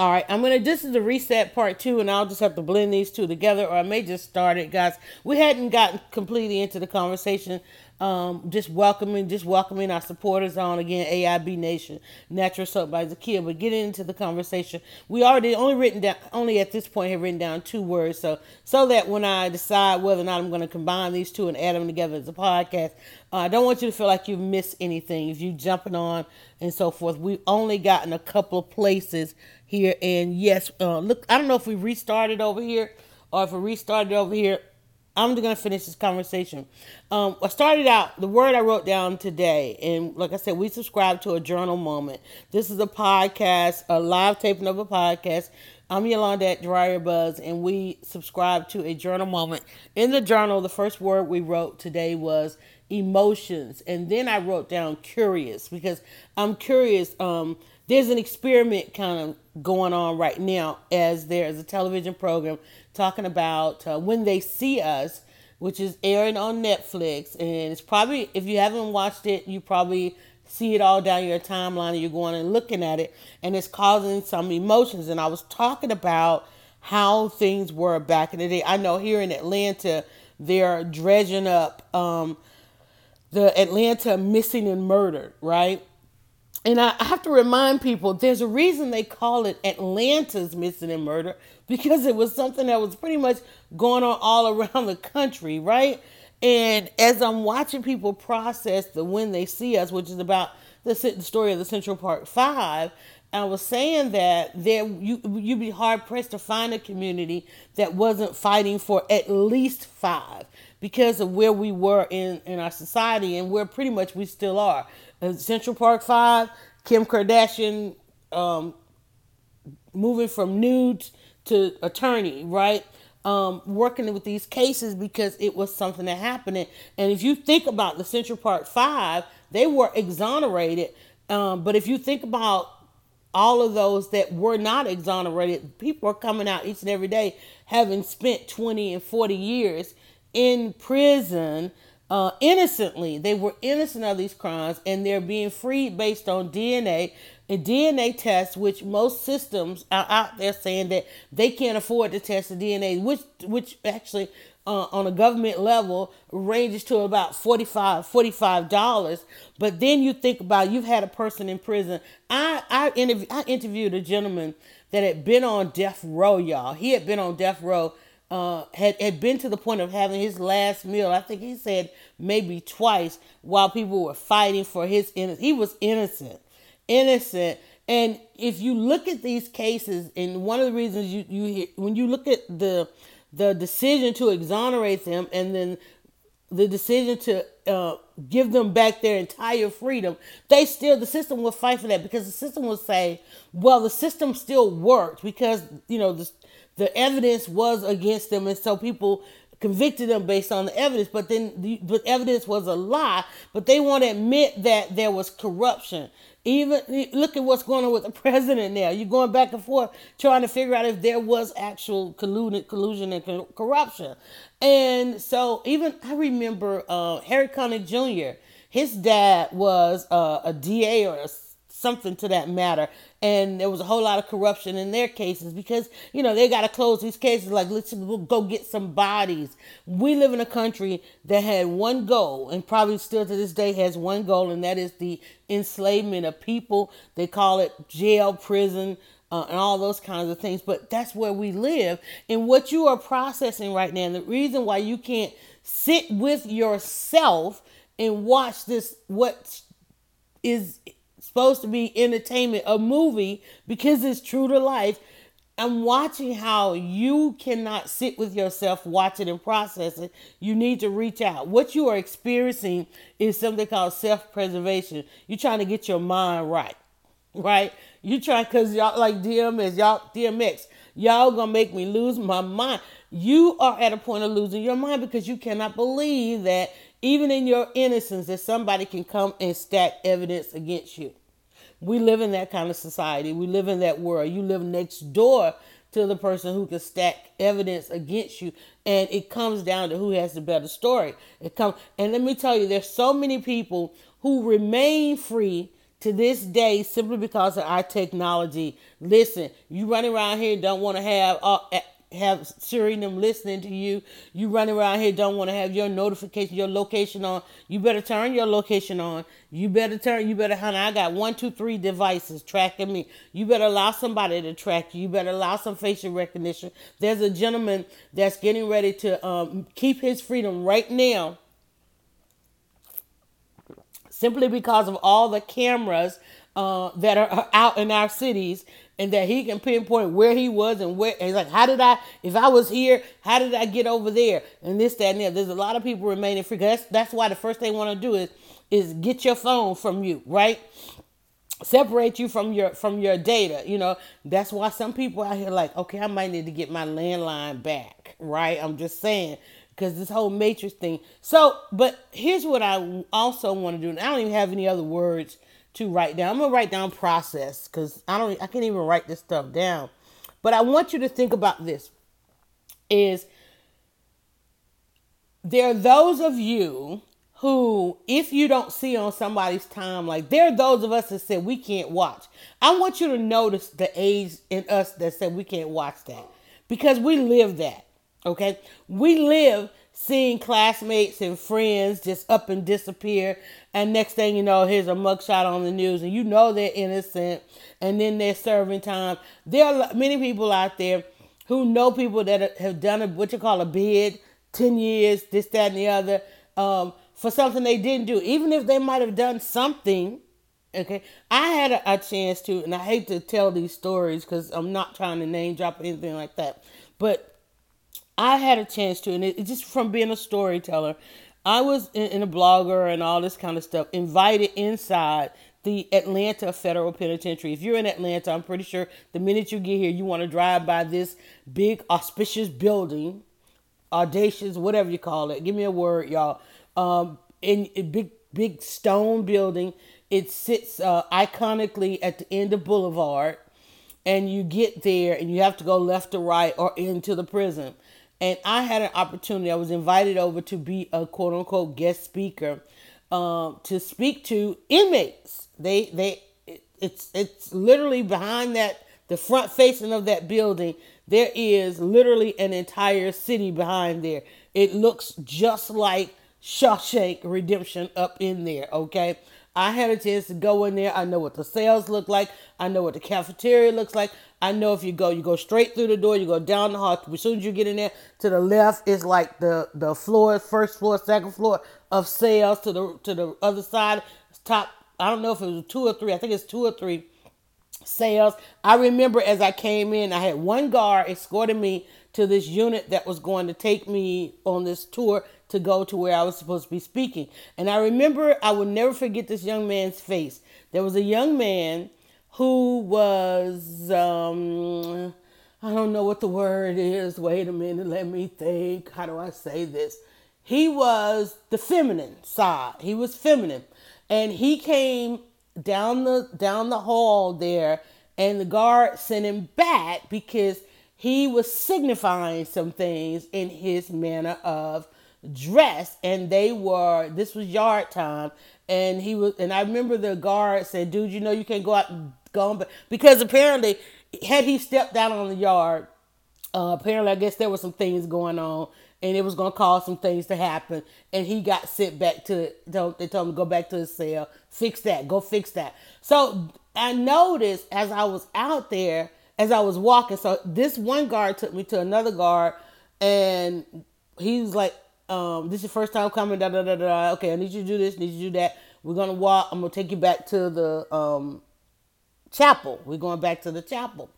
All right, I'm gonna. This is the reset part two, and I'll just have to blend these two together, or I may just start it, guys. We hadn't gotten completely into the conversation. Um, just welcoming, just welcoming our supporters on again. AIB Nation, Natural Soap by Zakia. But getting into the conversation, we already only written down, only at this point have written down two words. So so that when I decide whether or not I'm going to combine these two and add them together as a podcast, uh, I don't want you to feel like you've missed anything if you jumping on and so forth. We've only gotten a couple of places here. And yes, uh, look, I don't know if we restarted over here or if we restarted over here. I'm gonna finish this conversation. Um, I started out the word I wrote down today, and like I said, we subscribe to a journal moment. This is a podcast, a live taping of a podcast. I'm Yolanda at Dryer Buzz, and we subscribe to a journal moment. In the journal, the first word we wrote today was emotions, and then I wrote down curious because I'm curious. Um, there's an experiment kind of going on right now as there is a television program talking about uh, when they see us which is airing on netflix. And it's probably if you haven't watched it you probably see it all down your timeline and you're going and looking at it. And it's causing some emotions. And i was talking about how things were back in the day. I know here in atlanta they're dredging up um, the atlanta missing and murdered right and I have to remind people there's a reason they call it Atlanta's missing and murder because it was something that was pretty much going on all around the country, right? And as I'm watching people process the when they see us, which is about the story of the Central Park Five, I was saying that there you you'd be hard pressed to find a community that wasn't fighting for at least five because of where we were in in our society and where pretty much we still are. Uh, Central Park Five, Kim Kardashian um, moving from nude to attorney, right? Um, working with these cases because it was something that happened. And if you think about the Central Park Five, they were exonerated. Um, but if you think about all of those that were not exonerated, people are coming out each and every day having spent 20 and 40 years in prison uh, innocently. They were innocent of these crimes and they're being freed based on DNA and DNA tests, which most systems are out there saying that they can't afford to test the DNA, which which actually uh, on a government level ranges to about 45 dollars. But then you think about you've had a person in prison. I I, interview, I interviewed a gentleman that had been on death row, y'all. He had been on death row uh, had, had been to the point of having his last meal. I think he said maybe twice while people were fighting for his innocence. He was innocent, innocent. And if you look at these cases, and one of the reasons you you when you look at the the decision to exonerate them, and then the decision to uh, give them back their entire freedom, they still the system will fight for that because the system will say, well, the system still worked because you know the the evidence was against them, and so people convicted them based on the evidence. But then the but evidence was a lie. But they want to admit that there was corruption. Even look at what's going on with the president now. You're going back and forth trying to figure out if there was actual collusion, collusion and corruption. And so even I remember uh, Harry Connick Jr. His dad was uh, a DA or a something to that matter. And there was a whole lot of corruption in their cases because, you know, they got to close these cases like, let's go get some bodies. We live in a country that had one goal and probably still to this day has one goal, and that is the enslavement of people. They call it jail, prison, uh, and all those kinds of things. But that's where we live. And what you are processing right now, and the reason why you can't sit with yourself and watch this, what is supposed to be entertainment, a movie, because it's true to life. I'm watching how you cannot sit with yourself, watch it and process it. You need to reach out. What you are experiencing is something called self preservation. You're trying to get your mind right, right? You try because y'all like DMX, y'all DMX, y'all gonna make me lose my mind. You are at a point of losing your mind because you cannot believe that even in your innocence that somebody can come and stack evidence against you. We live in that kind of society. We live in that world. You live next door to the person who can stack evidence against you and it comes down to who has the better story. It comes and let me tell you there's so many people who remain free to this day simply because of our technology. Listen, you running around here don't want to have uh, have Siri and them listening to you. You running around here don't want to have your notification, your location on. You better turn your location on. You better turn. You better, honey. I got one, two, three devices tracking me. You better allow somebody to track you. You better allow some facial recognition. There's a gentleman that's getting ready to um, keep his freedom right now, simply because of all the cameras uh, that are out in our cities and that he can pinpoint where he was and where and like how did I if I was here how did I get over there? And this that and that there's a lot of people remaining free. That's that's why the first thing they want to do is is get your phone from you right? Separate you from your from your data you know? That's why some people out here like okay I might need to get my landline back right? I'm just saying because this whole matrix thing. So but here's what I also want to do and I don't even have any other words to write down. I'm gonna write down process because I don't I can't even write this stuff down. But I want you to think about this is there are those of you who, if you don't see on somebody's time, like there are those of us that said we can't watch. I want you to notice the age in us that said we can't watch that because we live that. Okay, we live seeing classmates and friends just up and disappear. And next thing you know, here's a mugshot on the news, and you know they're innocent, and then they're serving time. There are many people out there who know people that have done a, what you call a bid, 10 years, this, that, and the other, um, for something they didn't do. Even if they might have done something, okay? I had a, a chance to, and I hate to tell these stories because I'm not trying to name drop anything like that, but I had a chance to, and it, just from being a storyteller, I was in, in a blogger and all this kind of stuff, invited inside the Atlanta Federal Penitentiary. If you're in Atlanta, I'm pretty sure the minute you get here, you want to drive by this big, auspicious building, audacious, whatever you call it. Give me a word, y'all. Um, in a big, big stone building. It sits uh, iconically at the end of Boulevard, and you get there, and you have to go left or right or into the prison and I had an opportunity. I was invited over to be a quote unquote guest speaker um, to speak to inmates. They they it's it's literally behind that the front facing of that building. There is literally an entire city behind there. It looks just like Shawshank Redemption up in there. Okay, I had a chance to go in there. I know what the cells look like. I know what the cafeteria looks like. I know if you go, you go straight through the door, you go down the hall. As soon as you get in there, to the left is like the the floor, first floor, second floor of cells. To the to the other side, top. I don't know if it was two or three. I think it's two or three cells. I remember as I came in, I had one guard escorting me to this unit that was going to take me on this tour to go to where I was supposed to be speaking. And I remember, I will never forget this young man's face. There was a young man who was, um, I don't know what the word is. Wait a minute, let me think. How do I say this? He was the feminine side. He was feminine. And he came down the down the hall there and the guard sent him back because he was signifying some things in his manner of dress and they were this was yard time and he was and I remember the guard said, dude, you know you can't go out go on because apparently had he stepped out on the yard, uh, apparently I guess there were some things going on and it was gonna cause some things to happen and he got sent back to it. Don't they told him to go back to his cell, fix that, go fix that. So I noticed as I was out there, as I was walking, so this one guard took me to another guard and he was like, um, this is your first time coming, da da da da. Okay, I need you to do this, need you to do that. We're gonna walk. I'm gonna take you back to the um, chapel. We're going back to the chapel.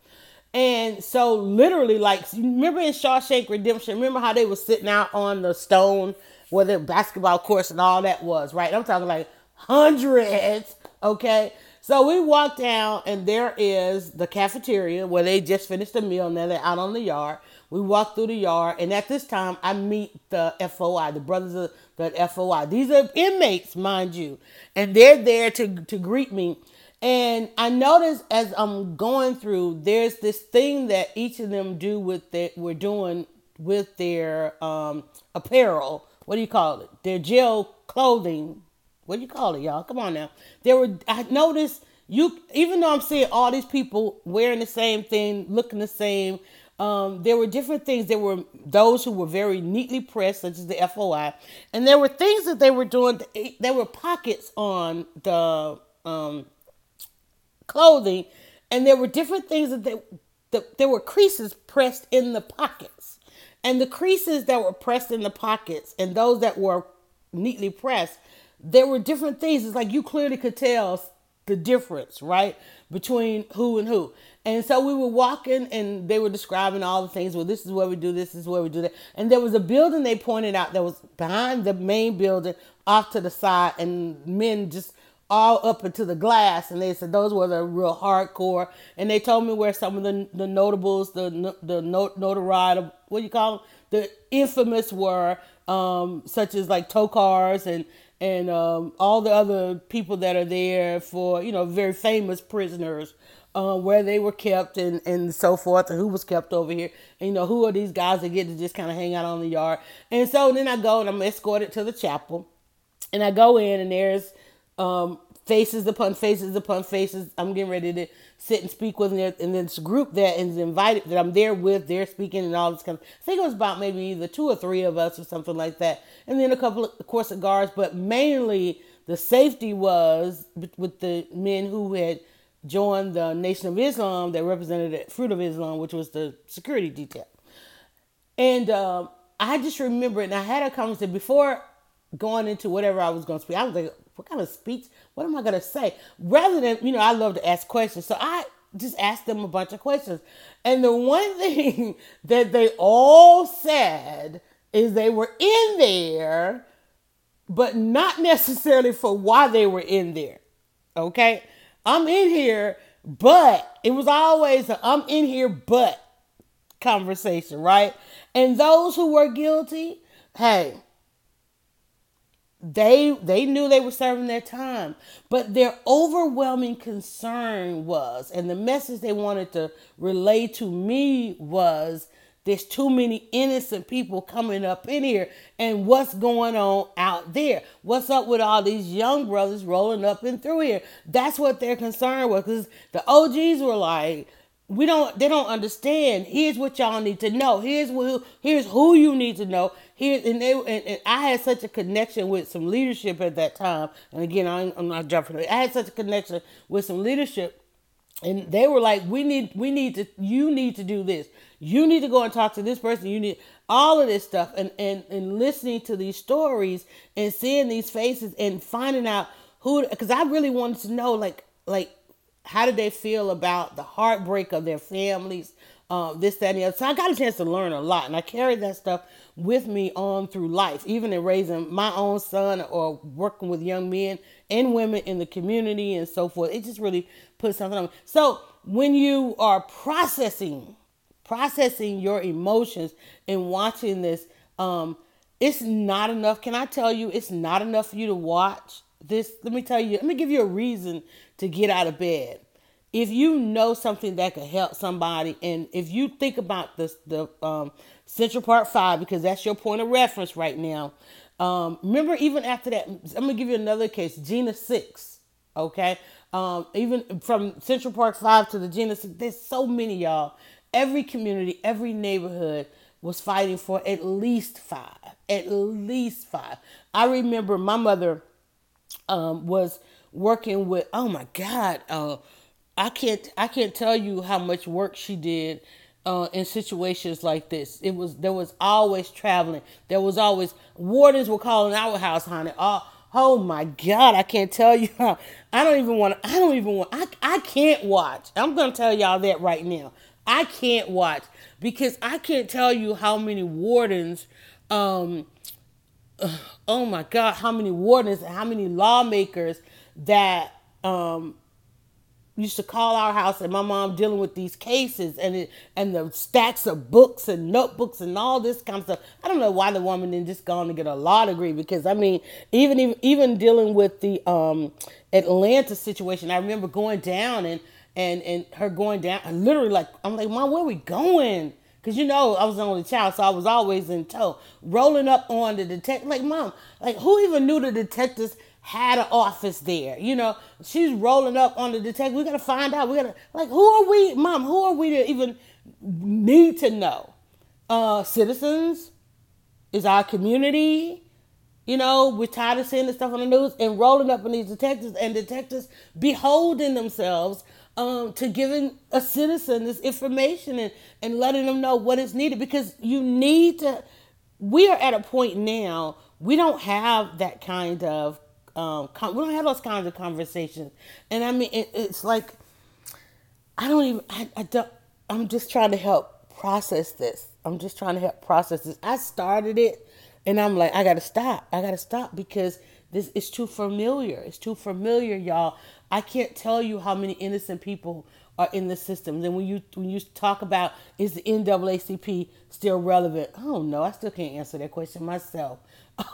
And so literally, like remember in Shawshank Redemption, remember how they were sitting out on the stone where the basketball course and all that was, right? I'm talking like hundreds, okay? So we walk down and there is the cafeteria where they just finished the meal then they're out on the yard. We walk through the yard, and at this time, I meet the FOI, the brothers of the FOI. These are inmates, mind you, and they're there to to greet me. And I notice as I'm going through, there's this thing that each of them do with that we're doing with their um, apparel. What do you call it? Their jail clothing. what do you call it, y'all? Come on now. There were I noticed you even though I'm seeing all these people wearing the same thing, looking the same, um, there were different things. There were those who were very neatly pressed, such as the FOI, and there were things that they were doing. There were pockets on the um, clothing, and there were different things that they, the, there were creases pressed in the pockets, and the creases that were pressed in the pockets, and those that were neatly pressed, there were different things. It's like you clearly could tell the difference, right, between who and who. And so we were walking and they were describing all the things. Well, this is where we do this, this is where we do that. And there was a building they pointed out that was behind the main building off to the side and men just all up into the glass. And they said those were the real hardcore. And they told me where some of the, the notables, the, the not, notoriety, what do you call them? The infamous were, um, such as like tow cars and, and um, all the other people that are there for, you know, very famous prisoners uh, where they were kept and, and so forth, and who was kept over here. And, you know, who are these guys that get to just kind of hang out on the yard? And so then I go and I'm escorted to the chapel. And I go in, and there's um, faces upon faces upon faces. I'm getting ready to sit and speak with them. And this group that is invited, that I'm there with, they're speaking and all this kind of I think it was about maybe either two or three of us or something like that. And then a couple, of, of course, of guards, but mainly the safety was with the men who had – joined the Nation of Islam that represented the Fruit of Islam, which was the security detail. And um, I just remember, and I had a conversation before going into whatever I was going to speak. I was like, what kind of speech? What am I going to say? Rather than, you know, I love to ask questions. So I just asked them a bunch of questions. And the one thing that they all said is they were in there, but not necessarily for why they were in there. Okay? I'm in here, but it was always I'm in here, but conversation, right? And those who were guilty, hey, they they knew they were serving their time but their overwhelming concern was and the message they wanted to relay to me was there's too many innocent people coming up in here. And what's going on out there? What's up with all these young brothers rolling up and through here? That's what they're concerned with. Because the OGs were like, we don't they don't understand. Here's what y'all need to know. Here's who here's who you need to know. Here and they and, and, i had such a connection with some leadership at that time. And again i'm, I'm not jumping. I had such a connection with some leadership. And they were like we need we need to you need to do this. You need to go and talk to this person. You need all of this stuff. And and and listening to these stories and seeing these faces and finding out who because i really wanted to know like like how did they feel about the heartbreak of their families uh, this that and the other? So i got a chance to learn a lot and i carried that stuff with me on through life even in raising my own son or working with young men and women in the community and so forth. It just really put something on me. So when you are processing processing your emotions and watching this um it's not enough. Can i tell you it's not enough for you to watch this? Let me tell you let me give you a reason to get out of bed. If you know something that could help somebody and if you think about this the um, central park 5 because that's your point of reference right now um, remember even after that i'm gonna give you another case Jena 6 okay? Um, even from central park 5 to the Jena 6 there's so many y'all. Every community, every neighborhood was fighting for at least five, at least five. I remember my mother um, was working with. Oh my God, uh, I can't I can't tell you how much work she did uh, in situations like this. It was there was always traveling. There was always wardens were calling our house, honey. Oh, oh my God, I can't tell you. I don't even want. I don't even want. I I can't watch. I'm gonna tell y'all that right now. I can't watch because I can't tell you how many wardens, um, oh my God, how many wardens and how many lawmakers that um, used to call our house and my mom dealing with these cases and it and the stacks of books and notebooks and all this kind of stuff. I don't know why the woman didn't just go on to get a law degree because I mean even even, even dealing with the um, Atlanta situation, I remember going down and and and her going down and literally like I'm like, Mom, where we going? Cause you know I was the only child, so I was always in tow. Rolling up on the detective, like Mom, like who even knew the detectives had an office there. You know, she's rolling up on the detective. We gotta find out. We gotta like who are we, mom? Who are we to even need to know? Uh, citizens is our community. You know, we're tired of seeing the stuff on the news and rolling up on these detectives and detectives beholding themselves um, to giving a citizen this information and, and letting them know what is needed because you need to. We are at a point now, we don't have that kind of, um, we don't have those kinds of conversations. And I mean, it, it's like, I don't even, I, I don't, I'm just trying to help process this. I'm just trying to help process this. I started it and I'm like, I gotta stop. I gotta stop because this is too familiar. It's too familiar, y'all. I can't tell you how many innocent people are in the system. Then when you when you talk about is the NAACP still relevant? Don't know. I still can't answer that question myself.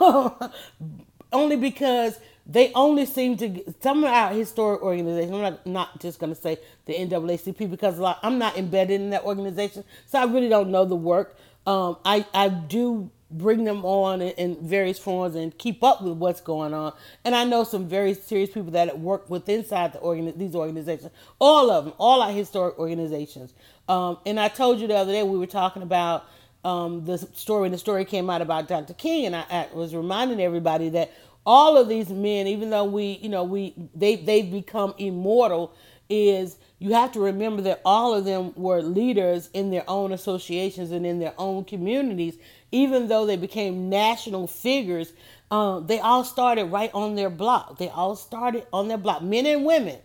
only because they only seem to some of our historic organizations. I'm not, not just going to say the NAACP because lot, I'm not embedded in that organization, so I really don't know the work. Um, I I do bring them on in, in, various forms and keep up with what's going on. And I know some very serious people that work with inside the organ these organizations. All of them, all our historic organizations. Um, and I told you the other day we were talking about um, the story. The story came out about Dr. King, and I, I was reminding everybody that all of these men, even though we, you know, we they they've become immortal, is you have to remember that all of them were leaders in their own associations and in their own communities. Even though they became national figures, um, they all started right on their block. They all started on their block, men and women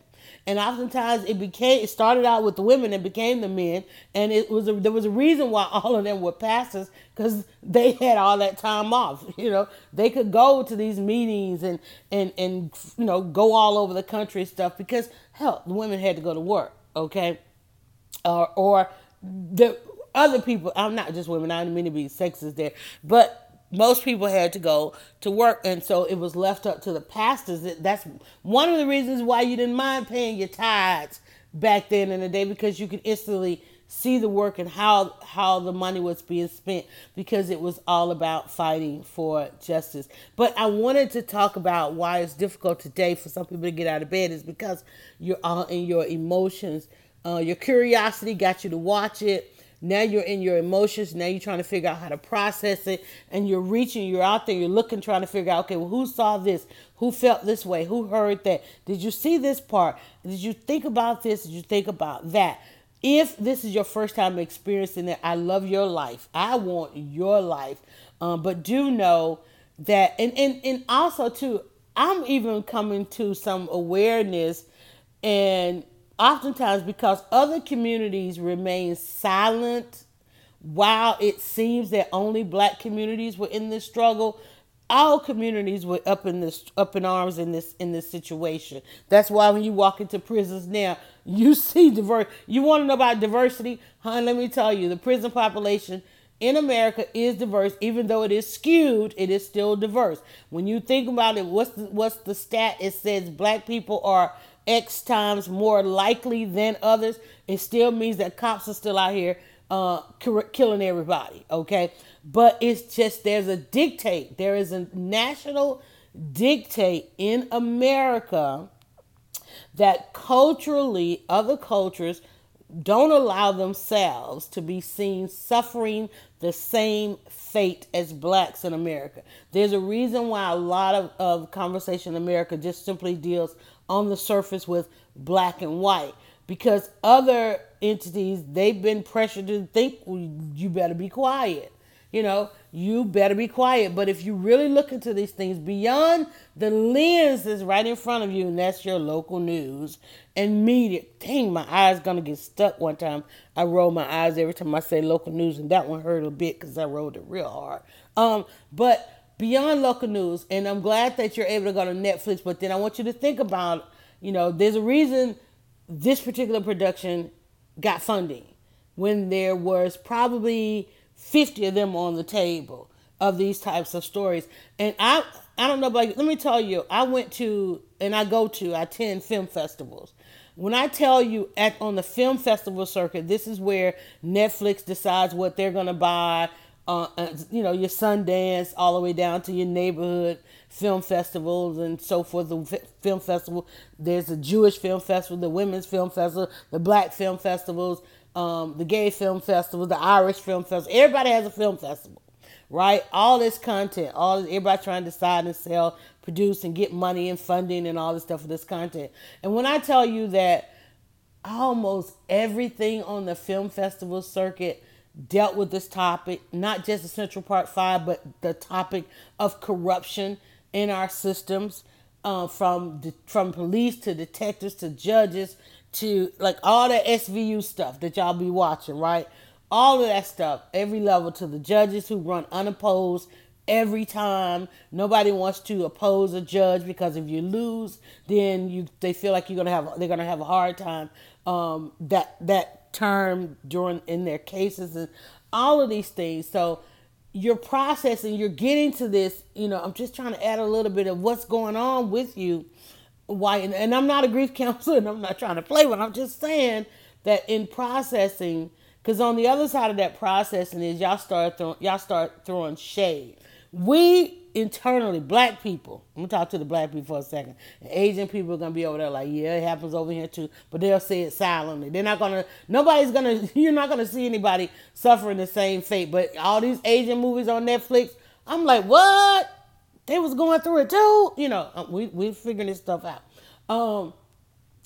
and oftentimes it became it started out with the women and became the men. And it was a, there was a reason why all of them were pastors because they had all that time off you know? They could go to these meetings and and and you know go all over the country and stuff because hell the women had to go to work okay? Uh, or the other people i'm not just women i don't mean to be sexist there but most people had to go to work and so it was left up to the pastors. That's one of the reasons why you didn't mind paying your tithes back then in the day because you could instantly see the work and how how the money was being spent because it was all about fighting for justice. But i wanted to talk about why it's difficult today for some people to get out of bed is because you're all in your emotions. Uh, your curiosity got you to watch it now you're in your emotions. Now you're trying to figure out how to process it. And you're reaching, you're out there, you're looking, trying to figure out, okay, well, who saw this? Who felt this way? Who heard that? Did you see this part? Did you think about this? Did you think about that? If this is your first time experiencing it, I love your life. I want your life. Um, but do know that, and, and, and also, too, I'm even coming to some awareness and oftentimes because other communities remain silent while it seems that only black communities were in this struggle all communities were up in this up in arms in this in this situation that's why when you walk into prisons now you see diverse you want to know about diversity huh let me tell you the prison population in America is diverse, even though it is skewed, it is still diverse. When you think about it, what's the, what's the stat? It says black people are X times more likely than others, it still means that cops are still out here uh, killing everybody, okay? But it's just there's a dictate, there is a national dictate in America that culturally other cultures don't allow themselves to be seen suffering the same fate as blacks in America. There's a reason why a lot of, of conversation in America just simply deals on the surface with black and white. Because other entities they've been pressured to think well, you better be quiet. You know you better be quiet. But if you really look into these things beyond the lens that's right in front of you and that's your local news and media dang my eyes gonna get stuck one time. I roll my eyes every time i say local news and that one hurt a bit because i rolled it real hard. Um but beyond local news. And I'm glad that you're able to go to Netflix. But then I want you to think about, you know, there's a reason this particular production got funding when there was probably 50 of them on the table of these types of stories. And I I don't know but let me tell you, I went to and I go to I attend film festivals. When I tell you at on the film festival circuit, this is where Netflix decides what they're going to buy uh, you know, your Sundance, all the way down to your neighborhood film festivals and so forth. The film festival, there's a Jewish film festival, the women's film festival, the black film festivals, um, the gay film festival, the Irish film festival. Everybody has a film festival, right? All this content, all everybody trying to decide and sell, produce, and get money and funding and all this stuff for this content. And when I tell you that almost everything on the film festival circuit dealt with this topic, not just the Central Park Five, but the topic of corruption in our systems, uh, from from police to detectives to judges to like all the SVU stuff that y'all be watching, right? All of that stuff, every level to the judges who run unopposed every time. Nobody wants to oppose a judge because if you lose, then you they feel like you're gonna have they're gonna have a hard time. Um, that that term during in their cases and all of these things. So you're processing, you're getting to this, you know, I'm just trying to add a little bit of what's going on with you. Why and, and I'm not a grief counselor and I'm not trying to play but I'm just saying that in processing because on the other side of that processing is y'all start throwing y'all start throwing shade. We internally, black people, I'm gonna talk to the black people for a second. Asian people are gonna be over there like, yeah, it happens over here too, but they'll say it silently. They're not gonna, nobody's gonna, you're not gonna see anybody suffering the same fate. But all these Asian movies on Netflix, I'm like, what? They was going through it too, you know. Uh, we we figuring this stuff out. Um,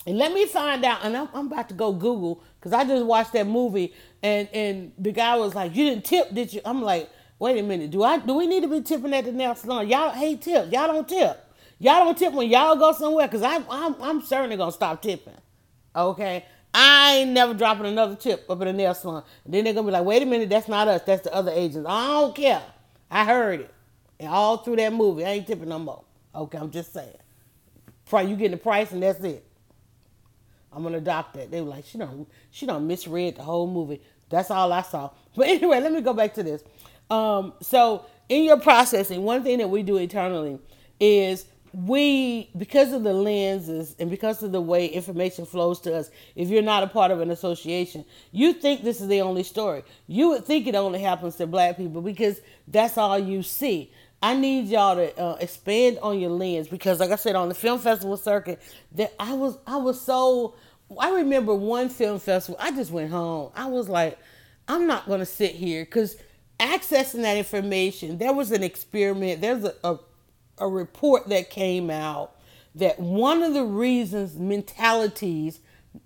and let me find out. And I'm, I'm about to go Google because I just watched that movie, and and the guy was like, "You didn't tip, did you?" I'm like Wait a minute. Do I do we need to be tipping at the nail salon? Y'all hate tips. Y'all don't tip. Y'all don't tip when y'all go somewhere because I'm, I'm I'm certainly gonna stop tipping. Okay. I ain't never dropping another tip up in the nail salon. Then they're gonna be like, wait a minute, that's not us, that's the other agents. I don't care. I heard it. And all through that movie, I ain't tipping no more. Okay, I'm just saying. You getting the price and that's it. I'm gonna adopt that. They were like, she don't she don't misread the whole movie. That's all I saw. But anyway, let me go back to this. Um, so in your processing, one thing that we do eternally is we because of the lenses and because of the way information flows to us if you're not a part of an association you think this is the only story. You would think it only happens to black people because that's all you see. I need y'all to uh, expand on your lens because like i said on the film festival circuit that i was i was so i remember one film festival i just went home. I was like i'm not to sit here because accessing that information, there was an experiment, there's a, a, a report that came out that one of the reasons mentalities,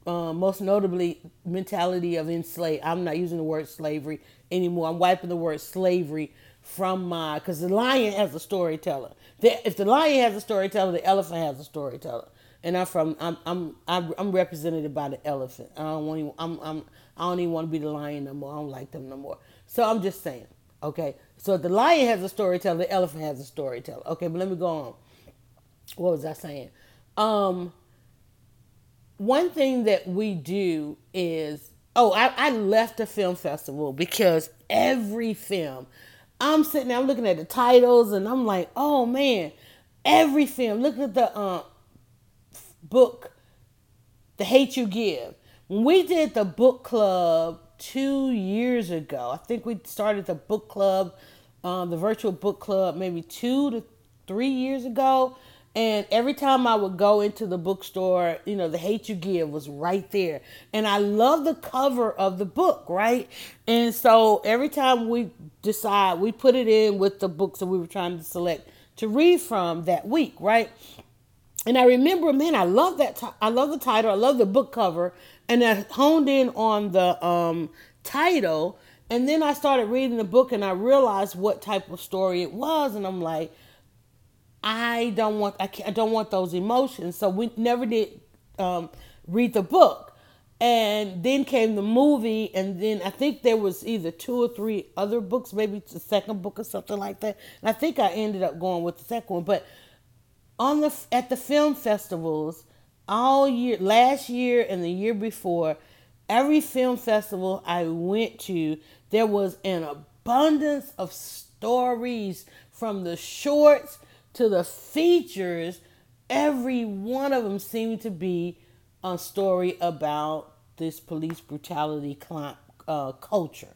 uh, most notably mentality of enslaved, I'm not using the word slavery anymore. I'm wiping the word slavery from my, because the lion has a storyteller. The, if the lion has a storyteller, the elephant has a storyteller. And I'm from, I'm, I'm, I'm, represented by the elephant. I don't want, even, I'm, I'm, I don't even want to be the lion no more. I don't like them no more. So I'm just saying, okay. So the lion has a storyteller, the elephant has a storyteller. Okay, but let me go on. What was I saying? Um, one thing that we do is, oh, I, I left a film festival because every film, I'm sitting there, I'm looking at the titles, and I'm like, oh man, every film. Look at the uh, book, The Hate You Give. When we did the book club two years ago. I think we started the book club, um, the virtual book club, maybe two to three years ago. And every time I would go into the bookstore, you know, The Hate You Give was right there. And I love the cover of the book, right? And so every time we decide, we put it in with the books that we were trying to select to read from that week, right? And I remember, man, I love that. T- I love the title. I love the book cover and I honed in on the um, title. And then I started reading the book and I realized what type of story it was. And I'm like, I don't want I, I don't want those emotions. So we never did um, read the book. And then came the movie, and then I think there was either two or three other books, maybe the second book or something like that. And I think I ended up going with the second one. But on the at the film festivals, all year last year and the year before every film festival i went to there was an abundance of stories from the shorts to the features every one of them seemed to be a story about this police brutality uh, culture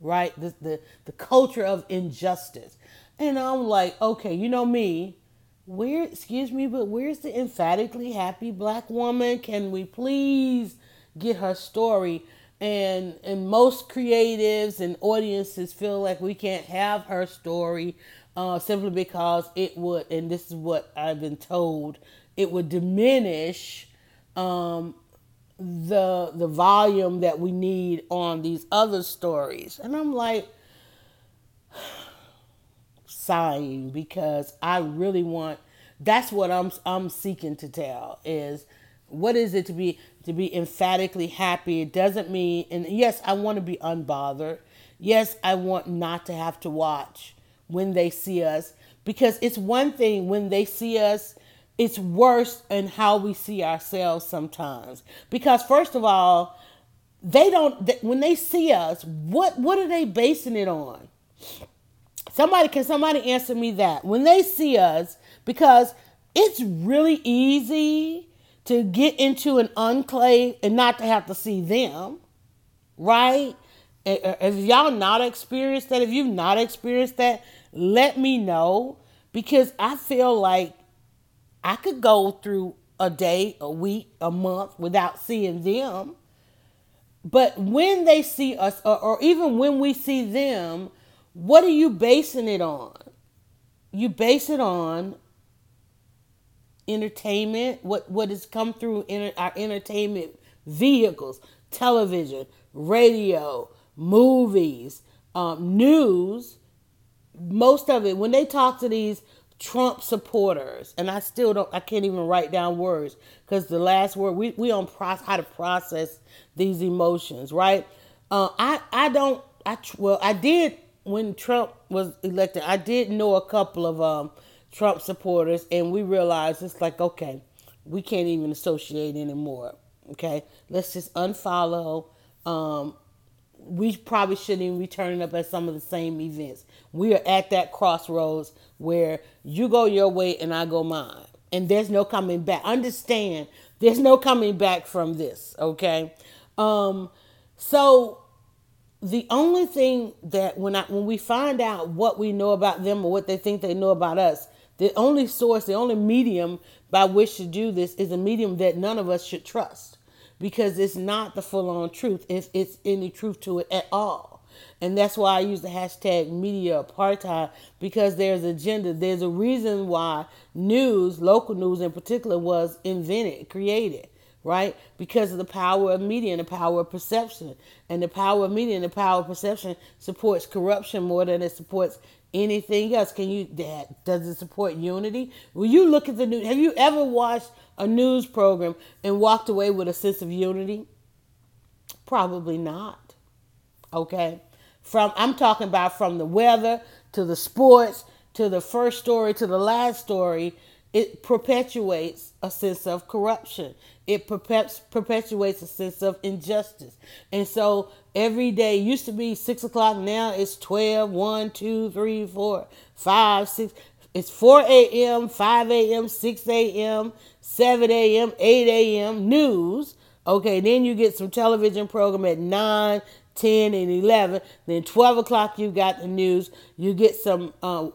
right? The, the, the culture of injustice. And I'm like, okay, you know me, where, excuse me, but where's the emphatically happy black woman? Can we please get her story? And, and most creatives and audiences feel like we can't have her story uh, simply because it would, and this is what I've been told, it would diminish um, the the volume that we need on these other stories. And I'm like sighing because I really want that's what I'm I'm seeking to tell is what is it to be to be emphatically happy? It doesn't mean and yes I want to be unbothered. Yes I want not to have to watch when they see us because it's one thing when they see us it's worse in how we see ourselves sometimes because first of all they don't when they see us what what are they basing it on somebody can somebody answer me that when they see us because it's really easy to get into an enclave and not to have to see them right if y'all not experienced that if you've not experienced that let me know because i feel like I could go through a day, a week, a month without seeing them. But when they see us, or, or, even when we see them, what are you basing it on? You base it on entertainment, what, what has come through in our entertainment vehicles, television, radio, movies, um, news. Most of it, when they talk to these Trump supporters, and I still don't, I can't even write down words because the last word we we on process how to process these emotions, right? Uh, I I don't I well I did when Trump was elected. I did know a couple of um, Trump supporters, and we realized it's like okay, we can't even associate anymore. Okay, let's just unfollow. Um, we probably shouldn't even be turning up at some of the same events. We are at that crossroads where you go your way and I go mine. And there's no coming back. Understand, there's no coming back from this, okay? Um, so the only thing that when I when we find out what we know about them or what they think they know about us, the only source, the only medium by which to do this is a medium that none of us should trust because it's not the full on truth if it's any truth to it at all. And that's why I use the hashtag media apartheid because there's agenda. There's a reason why news, local news in particular, was invented, created, right? Because of the power of media and the power of perception. And the power of media and the power of perception supports corruption more than it supports anything else. Can you that does it support unity? Will you look at the news? Have you ever watched a news program and walked away with a sense of unity? Probably not. Okay. From I'm talking about from the weather to the sports to the first story to the last story, it perpetuates a sense of corruption. It perpetuates a sense of injustice. And so every day used to be six o'clock, now it's 12, 1, 2, 3, 4, 5, 6. It's 4 a.m., 5 a.m., 6 a.m., 7 a.m., 8 a.m. news. Okay, then you get some television program at 9, 10, and 11. Then 12 o'clock, you got the news. You get some uh,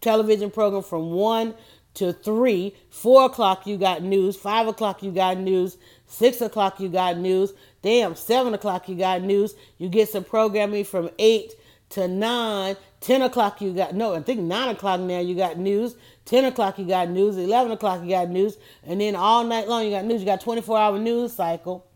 television program from 1 to 3. 4 o'clock, you got news. 5 o'clock, you got news. 6 o'clock, you got news. Damn, 7 o'clock, you got news. You get some programming from 8 to 9. 10 o'clock, you got, no, I think 9 o'clock now, you got news. 10 o'clock, you got news. 11 o'clock, you got news. And then all night long, you got news. You got 24 hour news cycle.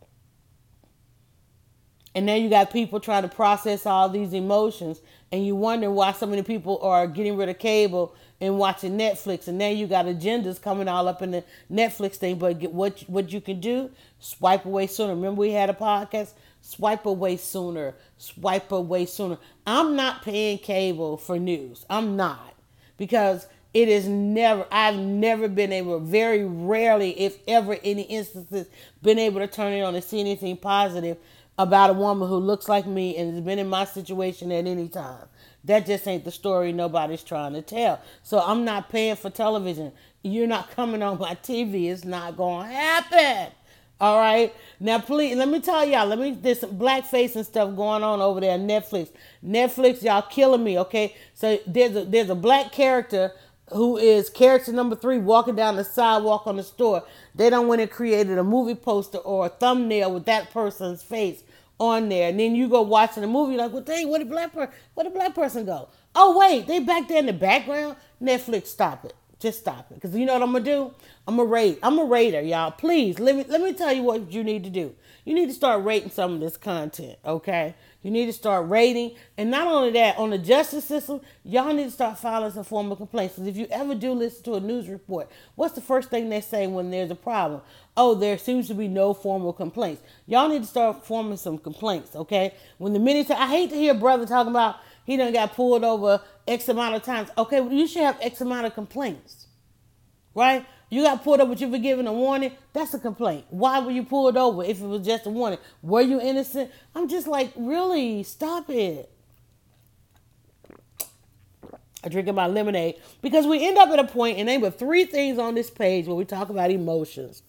And now you got people trying to process all these emotions, and you wonder why so many people are getting rid of cable and watching Netflix. And now you got agendas coming all up in the Netflix thing. But what what you can do, swipe away sooner. Remember we had a podcast, swipe away sooner, swipe away sooner. I'm not paying cable for news. I'm not because it is never i've never been able very rarely if ever any instances been able to turn it on and see anything positive about a woman who looks like me and has been in my situation at any time. That just ain't the story nobody's trying to tell. So I'm not paying for television. You're not coming on my TV. It's not going to happen. All right. Now, please, let me tell y'all, let me, there's some blackface and stuff going on over there on Netflix. Netflix, y'all killing me, okay? So there's a, there's a black character who is character number three walking down the sidewalk on the store. They don't want to created a movie poster or a thumbnail with that person's face on there. And then you go watching the movie like, well, dang, where the black person, where the black person go? Oh, wait, they back there in the background? Netflix, stop it. Just stop it. Because you know what I'm to do? I'm a rate. I'm a raider, y'all. Please, let me, let me tell you what you need to do. You need to start rating some of this content, okay? You need to start rating. And not only that, on the justice system, y'all need to start filing some formal complaints. Because if you ever do listen to a news report, what's the first thing they say when there's a problem? Oh, there seems to be no formal complaints. Y'all need to start forming some complaints, okay? When the minute I hate to hear brother talking about he done got pulled over X amount of times. Okay, well, you should have X amount of complaints, right? You got pulled over, but you were given a warning. That's a complaint. Why were you pulled over if it was just a warning? Were you innocent? I'm just like, really, stop it. I'm drinking my lemonade because we end up at a point and name of three things on this page where we talk about emotions,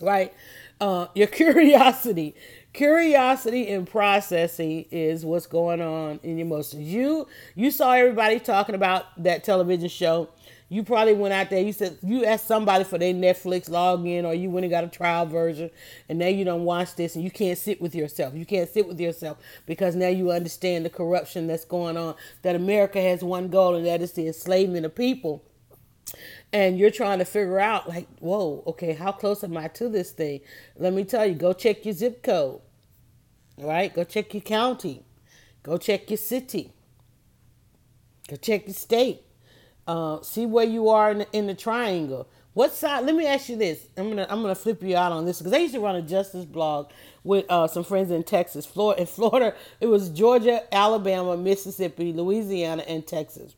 right? Uh, your curiosity, curiosity and processing is what's going on in your emotions. You you saw everybody talking about that television show you probably went out there. You said you asked somebody for their Netflix login, or you went and got a trial version, and now you don't watch this, and you can't sit with yourself. You can't sit with yourself because now you understand the corruption that's going on. That America has one goal, and that is the enslavement of people. And you're trying to figure out, like, whoa, okay, how close am I to this thing? Let me tell you, go check your zip code. right go check your county. Go check your city. Go check your state uh, see where you are in the, in the, triangle. What side? Let me ask you this. I'm gonna I'm gonna flip you out on this because I used to run a justice blog with uh, some friends in Texas, Florida. In Florida, it was Georgia, Alabama, Mississippi, Louisiana, and Texas.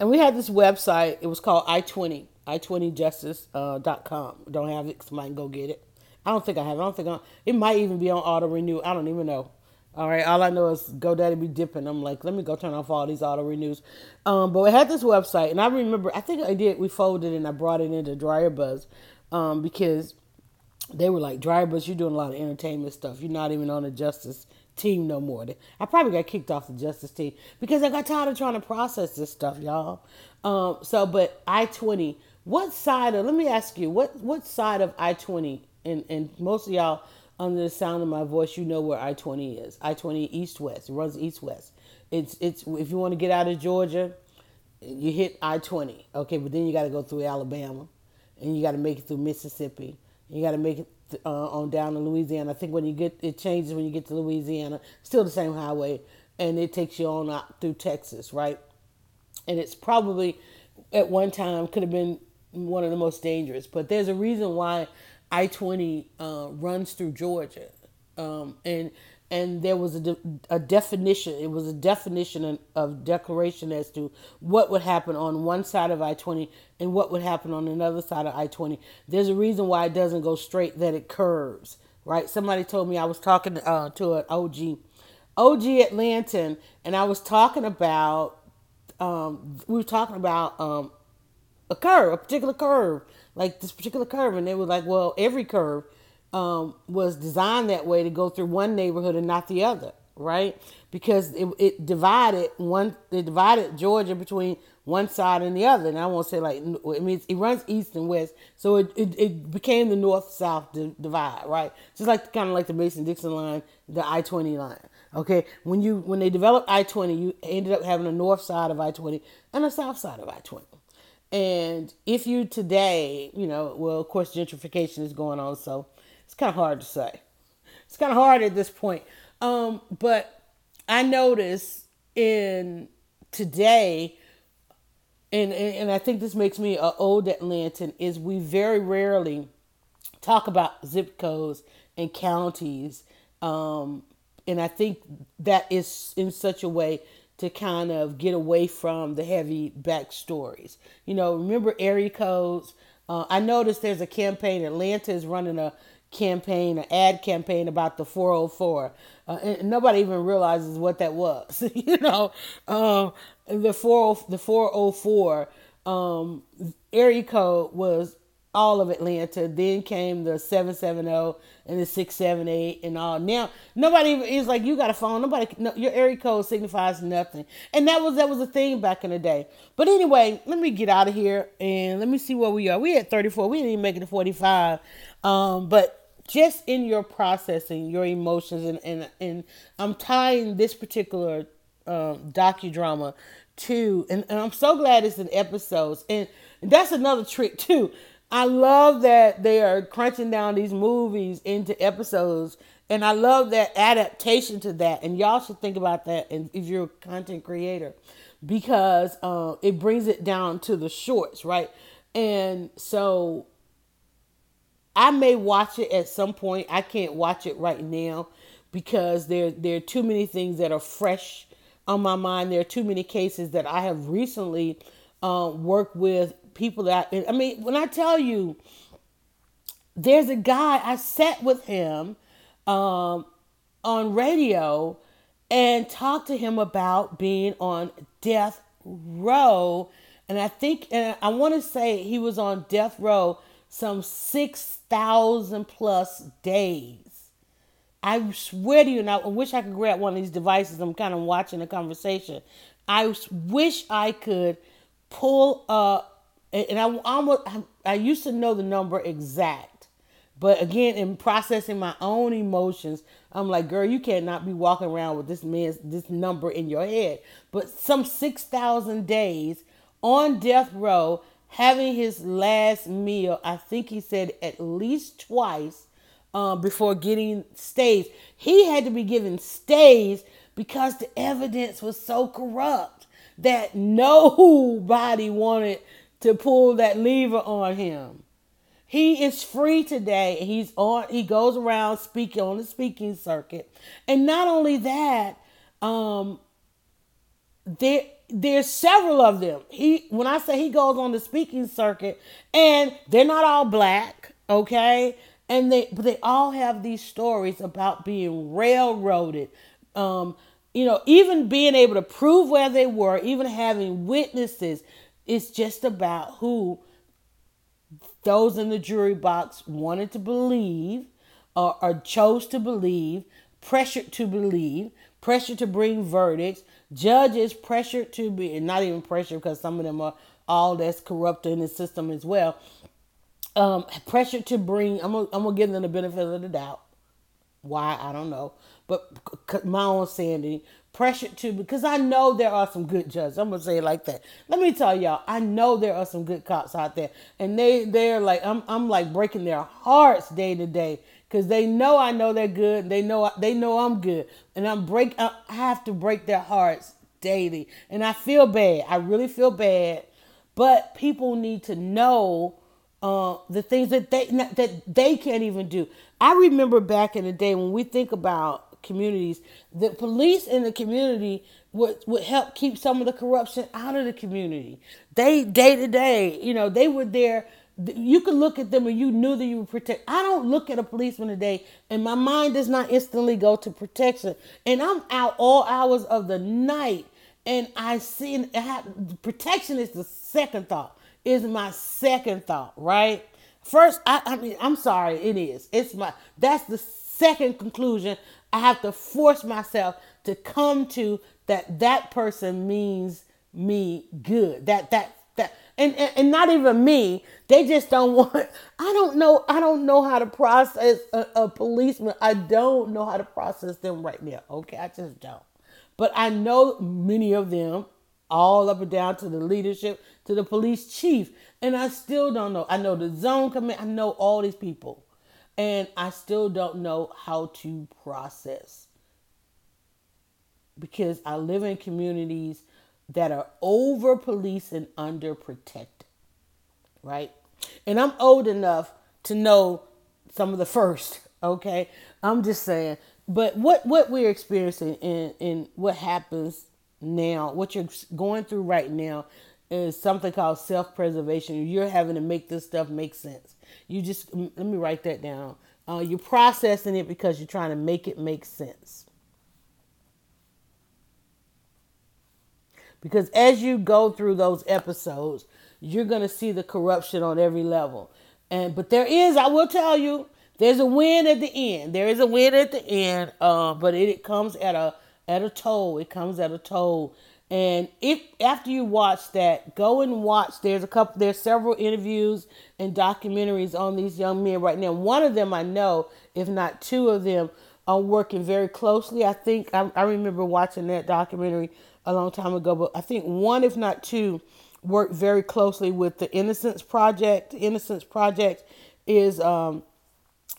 And we had this website. It was called i20 i20justice.com. Uh, don't have it. Somebody can go get it. I don't think I have. It. I don't think I, it might even be on auto renew. I don't even know. All right, all I know is GoDaddy be dipping. I'm like, let me go turn off all these auto renews. Um, but we had this website, and I remember, I think I did. We folded and I brought it into Dryer Buzz um, because they were like, Dryer Buzz, you're doing a lot of entertainment stuff. You're not even on the justice team no more. I probably got kicked off the justice team because I got tired of trying to process this stuff, y'all. Um, so, but I twenty, what side of? Let me ask you, what what side of I twenty? And and most of y'all under the sound of my voice, you know where I twenty is. I twenty east west. It runs east west. It's it's if you want to get out of Georgia, you hit I twenty. Okay, but then you got to go through Alabama, and you got to make it through Mississippi. You got to make it uh, on down to Louisiana. I think when you get it changes when you get to Louisiana. Still the same highway, and it takes you on out through Texas, right? And it's probably at one time could have been one of the most dangerous. But there's a reason why I twenty uh, runs through Georgia, um, and and there was a, de- a definition. It was a definition of declaration as to what would happen on one side of I twenty and what would happen on another side of I twenty. There's a reason why it doesn't go straight; that it curves. Right? Somebody told me I was talking uh, to an OG, OG Atlantan, and I was talking about. Um, we were talking about um, a curve, a particular curve like this particular curve, and they were like, well, every curve um, was designed that way to go through one neighborhood and not the other, right? Because it, it divided one, it divided Georgia between one side and the other. And I won't say like it means it runs east and west, so it it, it became the north south divide, right? Just like kind of like the Mason Dixon line, the I twenty line. Okay, when you when they developed I twenty, you ended up having a north side of I twenty and a south side of I twenty. And if you today, you know, well, of course, gentrification is going on, so it's kind of hard to say. It's kind of hard at this point. Um, but I notice in today, and, and, and I think this makes me an old Atlantan, is we very rarely talk about zip codes and counties. Um, and I think that is in such a way to kind of get away from the heavy backstories. You know, remember area codes? Uh, I noticed there's a campaign. Atlanta is running a campaign, an ad campaign about the 404. Uh, and nobody even realizes what that was. you know, um, the 40, the 404 um, area code was all of Atlanta. Then came the 770 and the 678 and all. Now nobody is like you got a phone. Nobody no, your area code signifies nothing. And that was that was a thing back in the day. But anyway, let me get out of here and let me see where we are. We at 34. We didn't even make it to 45. Um, but just in your processing your emotions and and, and I'm tying this particular um, docudrama to and, and I'm so glad it's in episodes and that's another trick too I love that they are crunching down these movies into episodes, and I love that adaptation to that. And y'all should think about that and if you're a content creator, because uh, it brings it down to the shorts, right? And so I may watch it at some point. I can't watch it right now because there there are too many things that are fresh on my mind. There are too many cases that I have recently uh, worked with people that I, I mean, when I tell you, there's a guy I sat with him um, on radio and talked to him about being on death row, and I think and I want to say he was on death row some six thousand plus days. I swear to you, and I wish I could grab one of these devices. I'm kind of watching the conversation. I wish I could pull up and I almost I used to know the number exact, but again, in processing my own emotions, I'm like, girl, you cannot be walking around with this man's this number in your head. But some six thousand days on death row, having his last meal, I think he said at least twice um, before getting stays. He had to be given stays because the evidence was so corrupt that nobody wanted to pull that lever on him. He is free today. He's on he goes around speaking on the speaking circuit. And not only that, um there there's several of them. He when I say he goes on the speaking circuit and they're not all black, okay? And they but they all have these stories about being railroaded. Um you know, even being able to prove where they were, even having witnesses, it's just about who those in the jury box wanted to believe or, or chose to believe, pressured to believe, pressured to bring verdicts, judges pressured to be, and not even pressured because some of them are all that's corrupt in the system as well. Um, pressured to bring, I'm gonna, I'm gonna give them the benefit of the doubt. Why I don't know, but my own sanity pressured to because I know there are some good judges. I'm gonna say it like that. Let me tell y'all, I know there are some good cops out there, and they they're like I'm I'm like breaking their hearts day to day because they know I know they're good. They know they know I'm good, and I'm break I have to break their hearts daily, and I feel bad. I really feel bad, but people need to know. Uh, the things that they that they can't even do. I remember back in the day when we think about communities. The police in the community would, would help keep some of the corruption out of the community. They day to day, you know, they were there. You could look at them and you knew that you would protect. I don't look at a policeman today and my mind does not instantly go to protection. And I'm out all hours of the night and I see I have, protection is the second thought. Is my second thought, right? First, I, I mean, I'm sorry, it is. It's my that's the second conclusion I have to force myself to come to that that person means me good. That that that and, and, and not even me. They just don't want I don't know I don't know how to process a, a policeman. I don't know how to process them right now. Okay, I just don't. But I know many of them all up and down to the leadership, to the police chief. And I still don't know. I know the zone command, I know all these people. And I still don't know how to process because I live in communities that are over policed and under protected, right? And I'm old enough to know some of the first, okay? I'm just saying. But what, what we're experiencing and, and what happens now, what you're going through right now, is something called self preservation. You're having to make this stuff make sense. You just let me write that down. Uh, you're processing it because you're trying to make it make sense. Because as you go through those episodes, you're going to see the corruption on every level. And but there is, I will tell you, there's a win at the end. There is a win at the end, uh, but it, it comes at a at a toll. It comes at a toll. And if after you watch that, go and watch. There's a couple. There's several interviews and documentaries on these young men right now. One of them I know, if not two of them, are working very closely. I think I, I remember watching that documentary a long time ago, but I think one, if not two, work very closely with the Innocence Project. Innocence Project is um,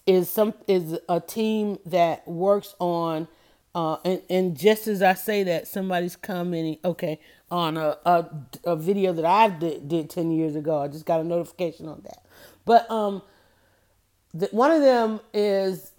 is some is a team that works on uh, and, and just as I say that, somebody's commenting, okay, on a, a, a video that I did, did 10 years ago. I just got a notification on that. But um, the, one of them is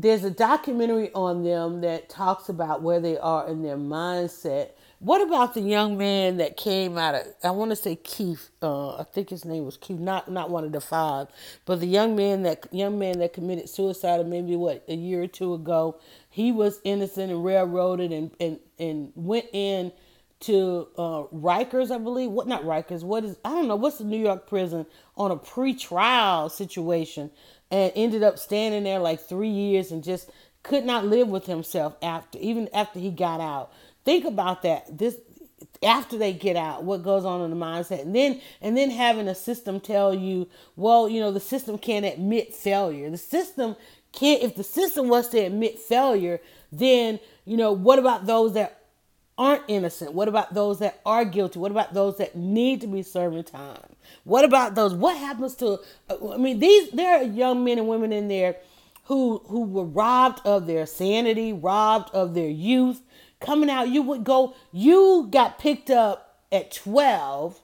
there's a documentary on them that talks about where they are in their mindset what about the young man that came out of? I want to say Keith. Uh, I think his name was Keith. Not not one of the five, but the young man that young man that committed suicide maybe what a year or two ago. He was innocent and railroaded and and and went in to uh, Rikers, I believe. What not Rikers? What is I don't know. What's the New York prison on a pre-trial situation, and ended up standing there like three years and just could not live with himself after even after he got out think about that. This after they get out, what goes on in the mindset, and then and then having a system tell you, well, you know, the system can't admit failure. The system can't. If the system was to admit failure, then you know, what about those that aren't innocent? What about those that are guilty? What about those that need to be serving time? What about those? What happens to? Uh, I mean, these there are young men and women in there who who were robbed of their sanity, robbed of their youth, coming out, you would go, you got picked up at 12,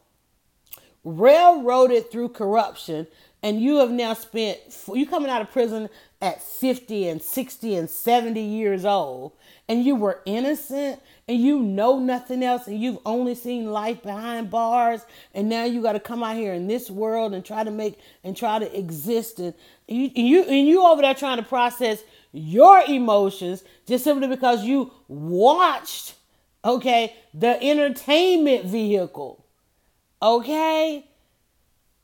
railroaded through corruption, and you have now spent, you coming out of prison at 50 and 60 and 70 years old, and you were innocent and you know nothing else and you've only seen life behind bars and now you got to come out here in this world and try to make and try to exist and you, and you and you over there trying to process your emotions just simply because you watched, okay, the entertainment vehicle. Okay?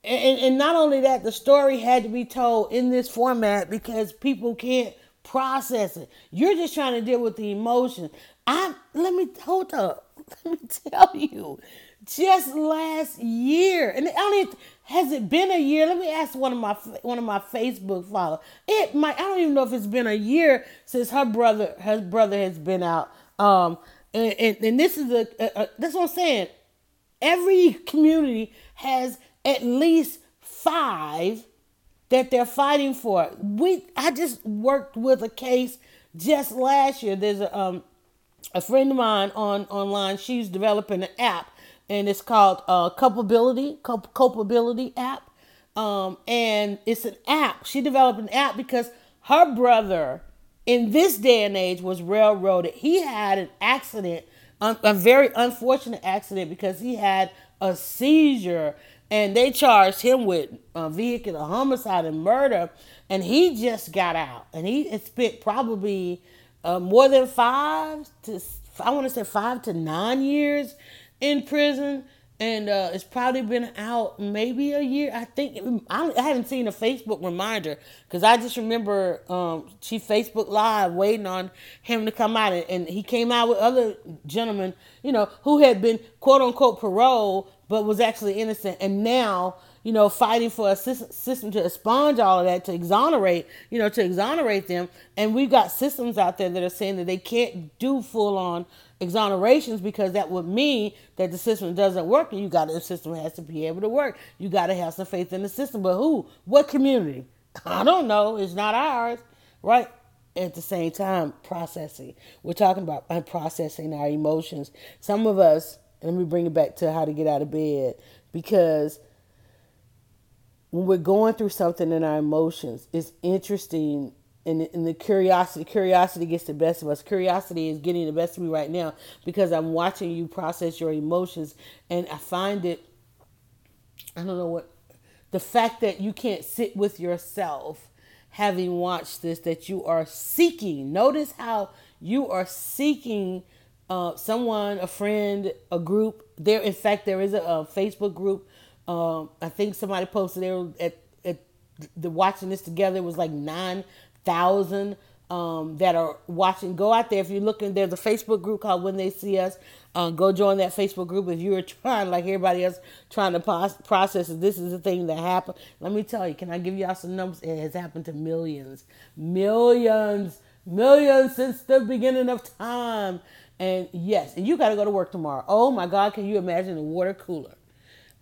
And, and not only that, the story had to be told in this format because people can't process it. You're just trying to deal with the emotion. I let me hold up. Let me tell you, just last year, and don't has it been a year? Let me ask one of my one of my Facebook followers. It might. I don't even know if it's been a year since her brother her brother has been out. Um, and, and, and this is a, a, a that's what I'm saying. Every community has at least five that they're fighting for. We I just worked with a case just last year. There's a um a friend of mine on online. She's developing an app and it's called uh, Culpability, Culpability app. Um, and it's an app. She developed an app because her brother, in this day and age, was railroaded. He had an accident, a very unfortunate accident, because he had a seizure, and they charged him with uh, vehicular homicide and murder. And he just got out, and he spent probably uh, more than five to I want to say five to nine years in prison and uh, it's probably been out maybe a year. I think I, I haven't seen a Facebook reminder because I just remember um, she Facebook Live waiting on him to come out, and, and, he came out with other gentlemen, you know, who had been quote unquote parole but was actually innocent, and now you know fighting for a system to expunge all of that to exonerate, you know, to exonerate them. And we've got systems out there that are saying that they can't do full on exonerations because that would mean that the system doesn't work and you got the system has to be able to work. You got to have some faith in the system. But who? What community? I don't know. It's not ours, right? At the same time, processing. We're talking about uh, processing our emotions. Some of us, let me bring it back to how to get out of bed. Because when we're going through something in our emotions, it's interesting and, and the curiosity curiosity gets the best of us. Curiosity is getting the best of me right now because i'm watching you process your emotions and i find it i don't know what the fact that you can't sit with yourself having watched this that you are seeking. Notice how you are seeking uh, someone a friend a group there in fact there is a, a facebook group Um, I think somebody posted there at, at the watching this together. It was like nine thousand um, that are watching. Go out there if you're looking. There's a Facebook group called When They See Us. Uh, go join that Facebook group if you are trying, like everybody else, trying to process it. This is the thing that happened. Let me tell you. Can I give y'all some numbers? It has happened to millions, millions, millions since the beginning of time. And yes, and you got to go to work tomorrow. Oh my God, can you imagine a water cooler?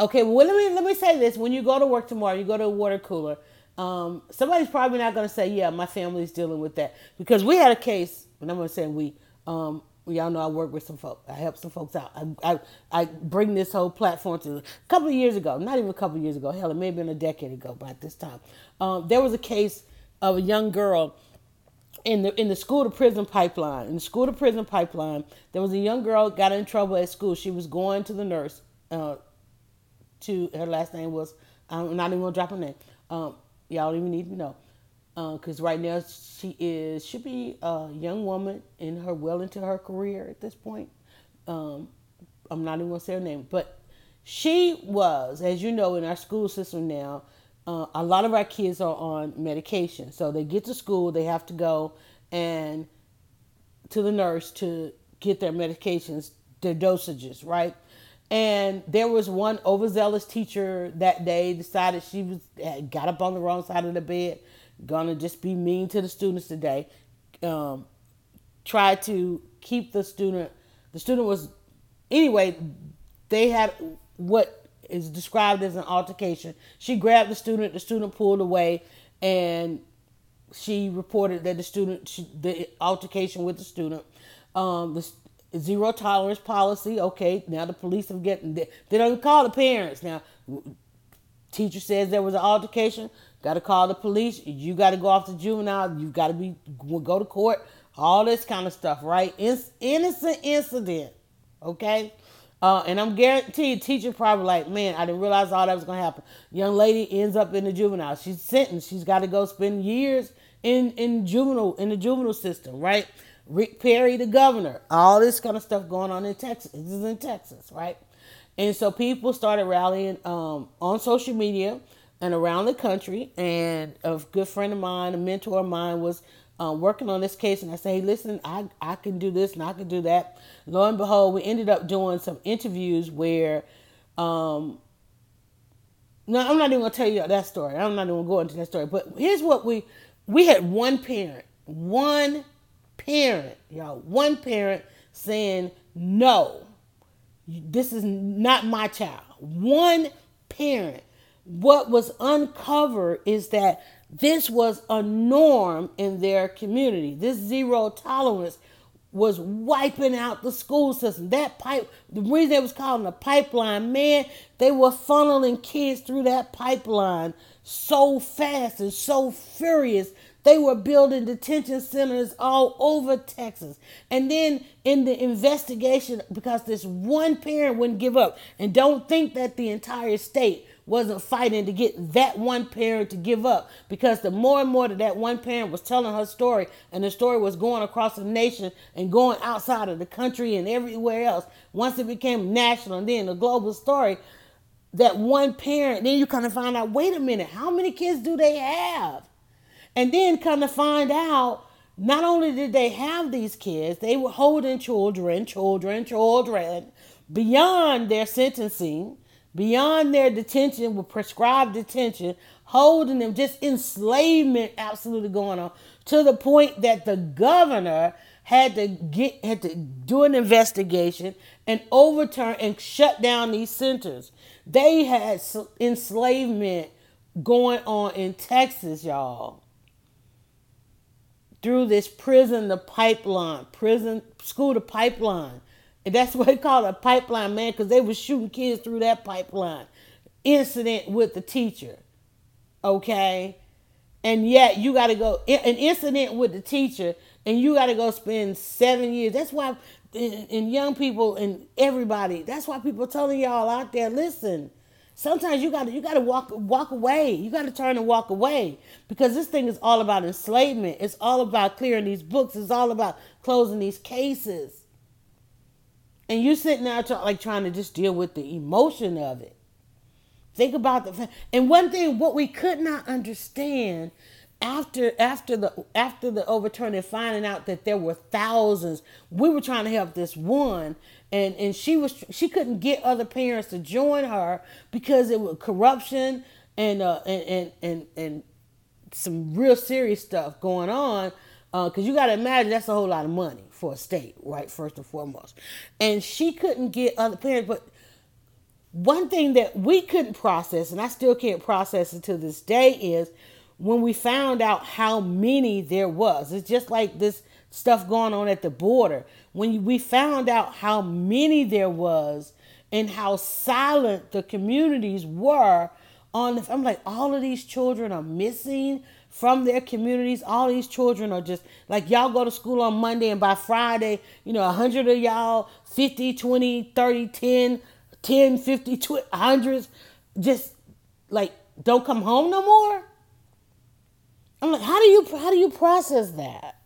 Okay, well let me let me say this: when you go to work tomorrow, you go to a water cooler. Um, somebody's probably not going to say, "Yeah, my family's dealing with that," because we had a case, and I'm going to say we. Um, y'all know I work with some folks. I help some folks out. I, I, I bring this whole platform to a couple of years ago, not even a couple of years ago. Hell, it may have been a decade ago by this time. Um, there was a case of a young girl in the in the school to prison pipeline. In the school to prison pipeline, there was a young girl got in trouble at school. She was going to the nurse. Uh, to her last name was I'm not even gonna drop her name. Um, y'all don't even need to know because uh, right now she is should be a young woman in her well into her career at this point. Um, I'm not even gonna say her name, but she was, as you know, in our school system now. Uh, a lot of our kids are on medication, so they get to school, they have to go and to the nurse to get their medications, their dosages, right? And there was one overzealous teacher that day decided she was got up on the wrong side of the bed, gonna just be mean to the students today. Um, tried to keep the student. The student was anyway. They had what is described as an altercation. She grabbed the student. The student pulled away, and she reported that the student she, the altercation with the student. Um, the zero tolerance policy. Okay, now the police have getting they, they don't call the parents now. Teacher says there was an altercation. Got to call the police. You got to go off to juvenile. You got to be go to court. All this kind of stuff, right? In, innocent incident. Okay. Uh, and I'm guaranteed teacher probably like, man, I didn't realize all that was gonna happen. Young lady ends up in the juvenile. She's sentenced. She's got to go spend years in in juvenile in the juvenile system, right? Rick Perry, the governor, all this kind of stuff going on in Texas. This is in Texas, right? And so people started rallying um, on social media and around the country. And a good friend of mine, a mentor of mine, was um, working on this case. And I say, hey, listen, I, I can do this and I can do that. Lo and behold, we ended up doing some interviews where, um, no, I'm not even to tell you that story. I'm not even to go into that story. But here's what we, we had one parent, one parent, y'all, one parent saying, no, this is not my child. One parent. What was uncovered is that this was a norm in their community. This zero tolerance was wiping out the school system. That pipe, the reason it was called a pipeline, man, they were funneling kids through that pipeline so fast and so furious they were building detention centers all over Texas. And then in the investigation, because this one parent wouldn't give up, and don't think that the entire state wasn't fighting to get that one parent to give up. Because the more and more that that one parent was telling her story and the story was going across the nation and going outside of the country and everywhere else once it became national and then a global story that one parent then you kind of find out wait a minute how many kids do they have? And then kind of find out, not only did they have these kids, they were holding children, children, children beyond their sentencing, beyond their detention with prescribed detention, holding them just enslavement absolutely going on to the point that the governor had to get had to do an investigation and overturn and shut down these centers. They had enslavement going on in Texas, y'all through this prison the pipeline, prison school to pipeline. And that's what they call a pipeline, man, because they were shooting kids through that pipeline. Incident with the teacher. Okay? And yet you gotta go an incident with the teacher and you gotta go spend seven years. That's why and young people and everybody, that's why people telling y'all out there, listen, Sometimes you gotta you gotta walk walk away. You gotta turn and walk away because this thing is all about enslavement. It's all about clearing these books. It's all about closing these cases. And you're sitting there like trying to just deal with the emotion of it. Think about the and one thing what we could not understand after after the after the overturn and finding out that there were thousands, we were trying to help this one and and she was she couldn't get other parents to join her because it was corruption and uh and and and, and some real serious stuff going on because uh, you got to imagine that's a whole lot of money for a state right first and foremost. And she couldn't get other parents but one thing that we couldn't process and i still can't process it to this day is when we found out how many there was. It's just like this stuff going on at the border. When we found out how many there was and how silent the communities were on the, I'm like all of these children are missing from their communities all these children are just like y'all go to school on Monday and by Friday you know 100 of y'all 50 20 30 10 10 50 20, hundreds just like don't come home no more I'm like how do you how do you process that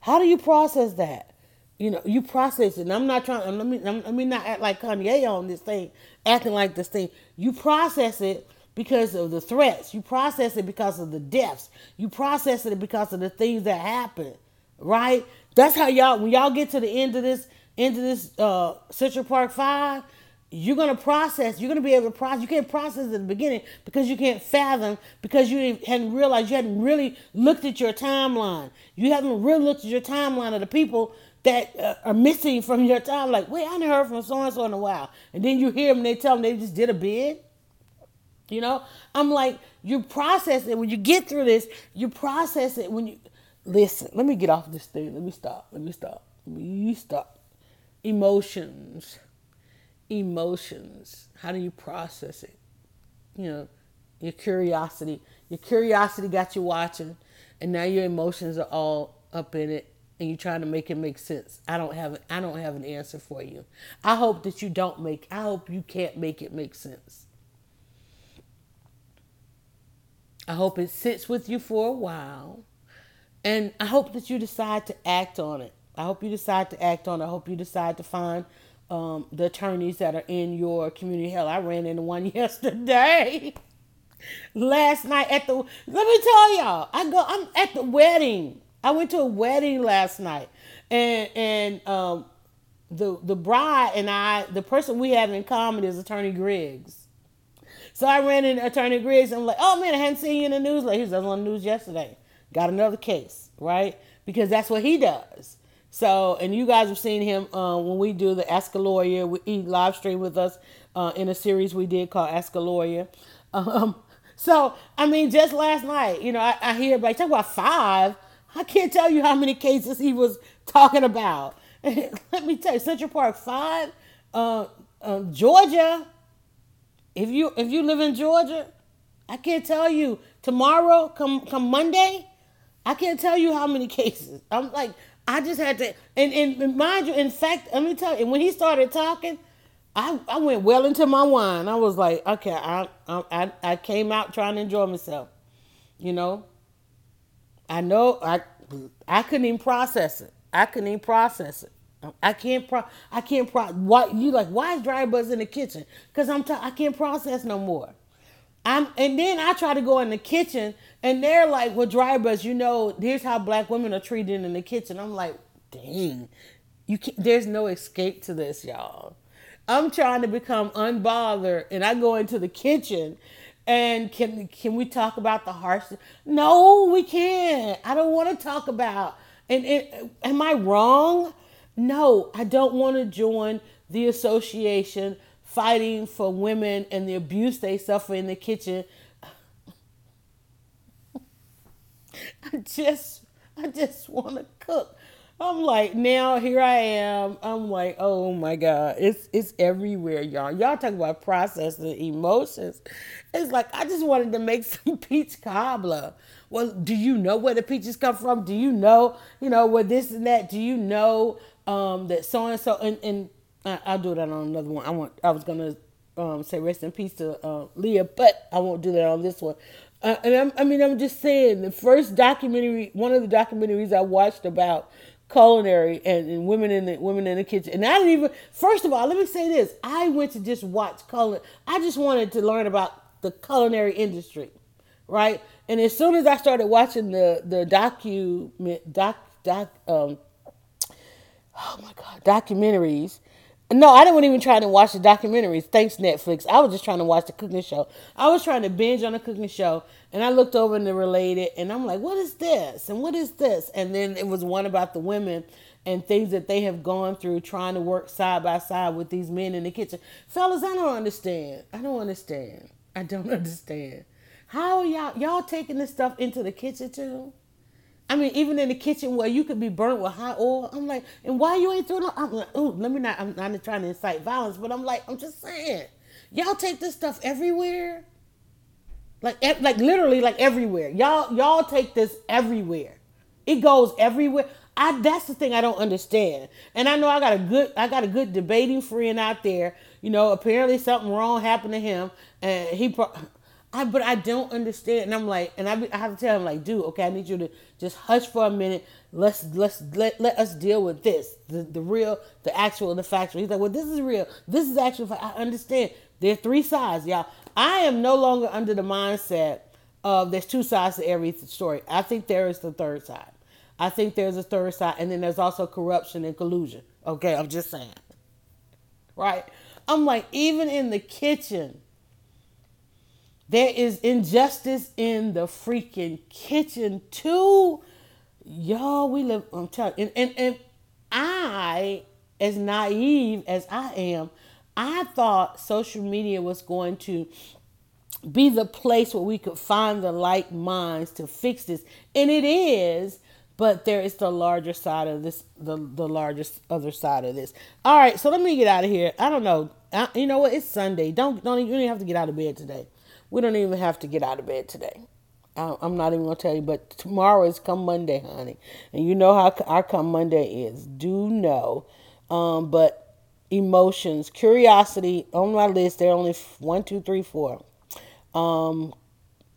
how do you process that you know, you process it. And I'm not trying. Let me let me not act like Kanye on this thing, acting like this thing. You process it because of the threats. You process it because of the deaths. You process it because of the things that happen. Right? That's how y'all. When y'all get to the end of this, end of this uh, Central Park Five, you're gonna process. You're gonna be able to process. You can't process at the beginning because you can't fathom because you hadn't realized you hadn't really looked at your timeline. You haven't really looked at your timeline of the people that uh, are missing from your time. Like, wait, I haven't heard from so and so in a while. And then you hear them, they tell them they just did a bid. You know, I'm like, you process it when you get through this. You process it when you listen. Let me get off this thing. Let me stop. Let me stop. Let me stop. Emotions, emotions. How do you process it? You know, your curiosity. Your curiosity got you watching, and now your emotions are all up in it and you're trying to make it make sense. I don't have I don't have an answer for you. I hope that you don't make I hope you can't make it make sense. I hope it sits with you for a while. And I hope that you decide to act on it. I hope you decide to act on it. I hope you decide to find um, the attorneys that are in your community. Hell, I ran into one yesterday. Last night at the let me tell y'all, I go I'm at the wedding I went to a wedding last night, and and um, the the bride and I, the person we have in common is Attorney Griggs. So I ran into Attorney Griggs and I'm like, oh man, I hadn't seen you in the news. Like he was on the news yesterday. Got another case, right? Because that's what he does. So, and you guys have seen him uh, when we do the Ask a Lawyer. We, he live stream with us uh, in a series we did called Ask a Lawyer. Um, so, I mean, just last night, you know, I, I hear like talk about five I can't tell you how many cases he was talking about. Let me tell you, Central Park Five, uh, uh, Georgia. If you if you live in Georgia, I can't tell you tomorrow, come come Monday, I can't tell you how many cases. I'm like, I just had to, and, and mind you, in fact, let me tell you, when he started talking, I, I went well into my wine. I was like, okay, I, I I came out trying to enjoy myself, you know. I know I I couldn't even process it. I couldn't even process it. I can't pro. I can't pro. Why you like? Why is dry buzz in the kitchen? Cause I'm. T- I can't process no more. I'm. And then I try to go in the kitchen, and they're like, "Well, dry buzz, you know, here's how black women are treated in the kitchen." I'm like, "Dang, you can't. There's no escape to this, y'all." I'm trying to become unbothered, and I go into the kitchen, and can can we talk about the harsh? No, we can't. I don't want to talk about. And it, am I wrong? No, I don't want to join the association fighting for women and the abuse they suffer in the kitchen. I just I just want to cook. I'm like, now here I am. I'm like, oh my God. It's it's everywhere, y'all. Y'all talk about processing emotions. It's like I just wanted to make some peach cobbler. Well, do you know where the peaches come from? Do you know, you know, where this and that? Do you know um, that so and so and I'll do that on another one. I want I was gonna um, say rest in peace to uh, Leah, but I won't do that on this one. Uh, and I'm, I mean, I'm just saying the first documentary, one of the documentaries I watched about culinary and, and, women in the women in the kitchen. And I didn't even first of all, let me say this. I went to just watch culinary. I just wanted to learn about the culinary industry, right? And as soon as I started watching the the docu doc doc um oh my god documentaries. No i didn't even try to watch the documentaries. Thanks netflix. I was just trying to watch the cooking show. I was trying to binge on the cooking show and i looked over and the related and i'm like what is this? And what is this? And then it was one about the women and things that they have gone through trying to work side by side with these men in the kitchen. Fellas i don't understand. I don't understand. I don't understand. How y'all y'all taking this stuff into the kitchen too I mean, even in the kitchen where you could be burnt with hot oil. I'm like, and why you ain't throwing? I'm like, ooh, let me not. I'm not trying to incite violence, but I'm like, I'm just saying, y'all take this stuff everywhere. Like, like literally, like everywhere. Y'all, y'all take this everywhere. It goes everywhere. I that's the thing I don't understand. And I know I got a good I got a good debating friend out there. You know, apparently something wrong happened to him, and he. I but I don't understand, and I'm like, and I, I have to tell him like, dude, okay, I need you to just hush for a minute. Let's let's let, let us deal with this, the the real, the actual, the factual. He's like, well, this is real. This is actual. I understand. There are three sides, y'all. I am no longer under the mindset of there's two sides to every story. I think there is the third side. I think there's a third side, and then there's also corruption and collusion. Okay, I'm just saying. Right? I'm like, even in the kitchen there is injustice in the freaking kitchen too. Y'all, we live, I'm telling and, and, and I, as naive as I am, I thought social media was going to be the place where we could find the like minds to fix this. And it is, but there is the larger side of this, the, the largest other side of this. All right, so let me get out of here. I don't know. I, you know what? It's Sunday. Don't don't you don't have to get out of bed today. We don't even have to get out of bed today. I'm not even gonna tell you, but tomorrow is come Monday, honey, and you know how our come Monday is. Do know, um, but emotions, curiosity on my list. There are only one, two, three, four. Um,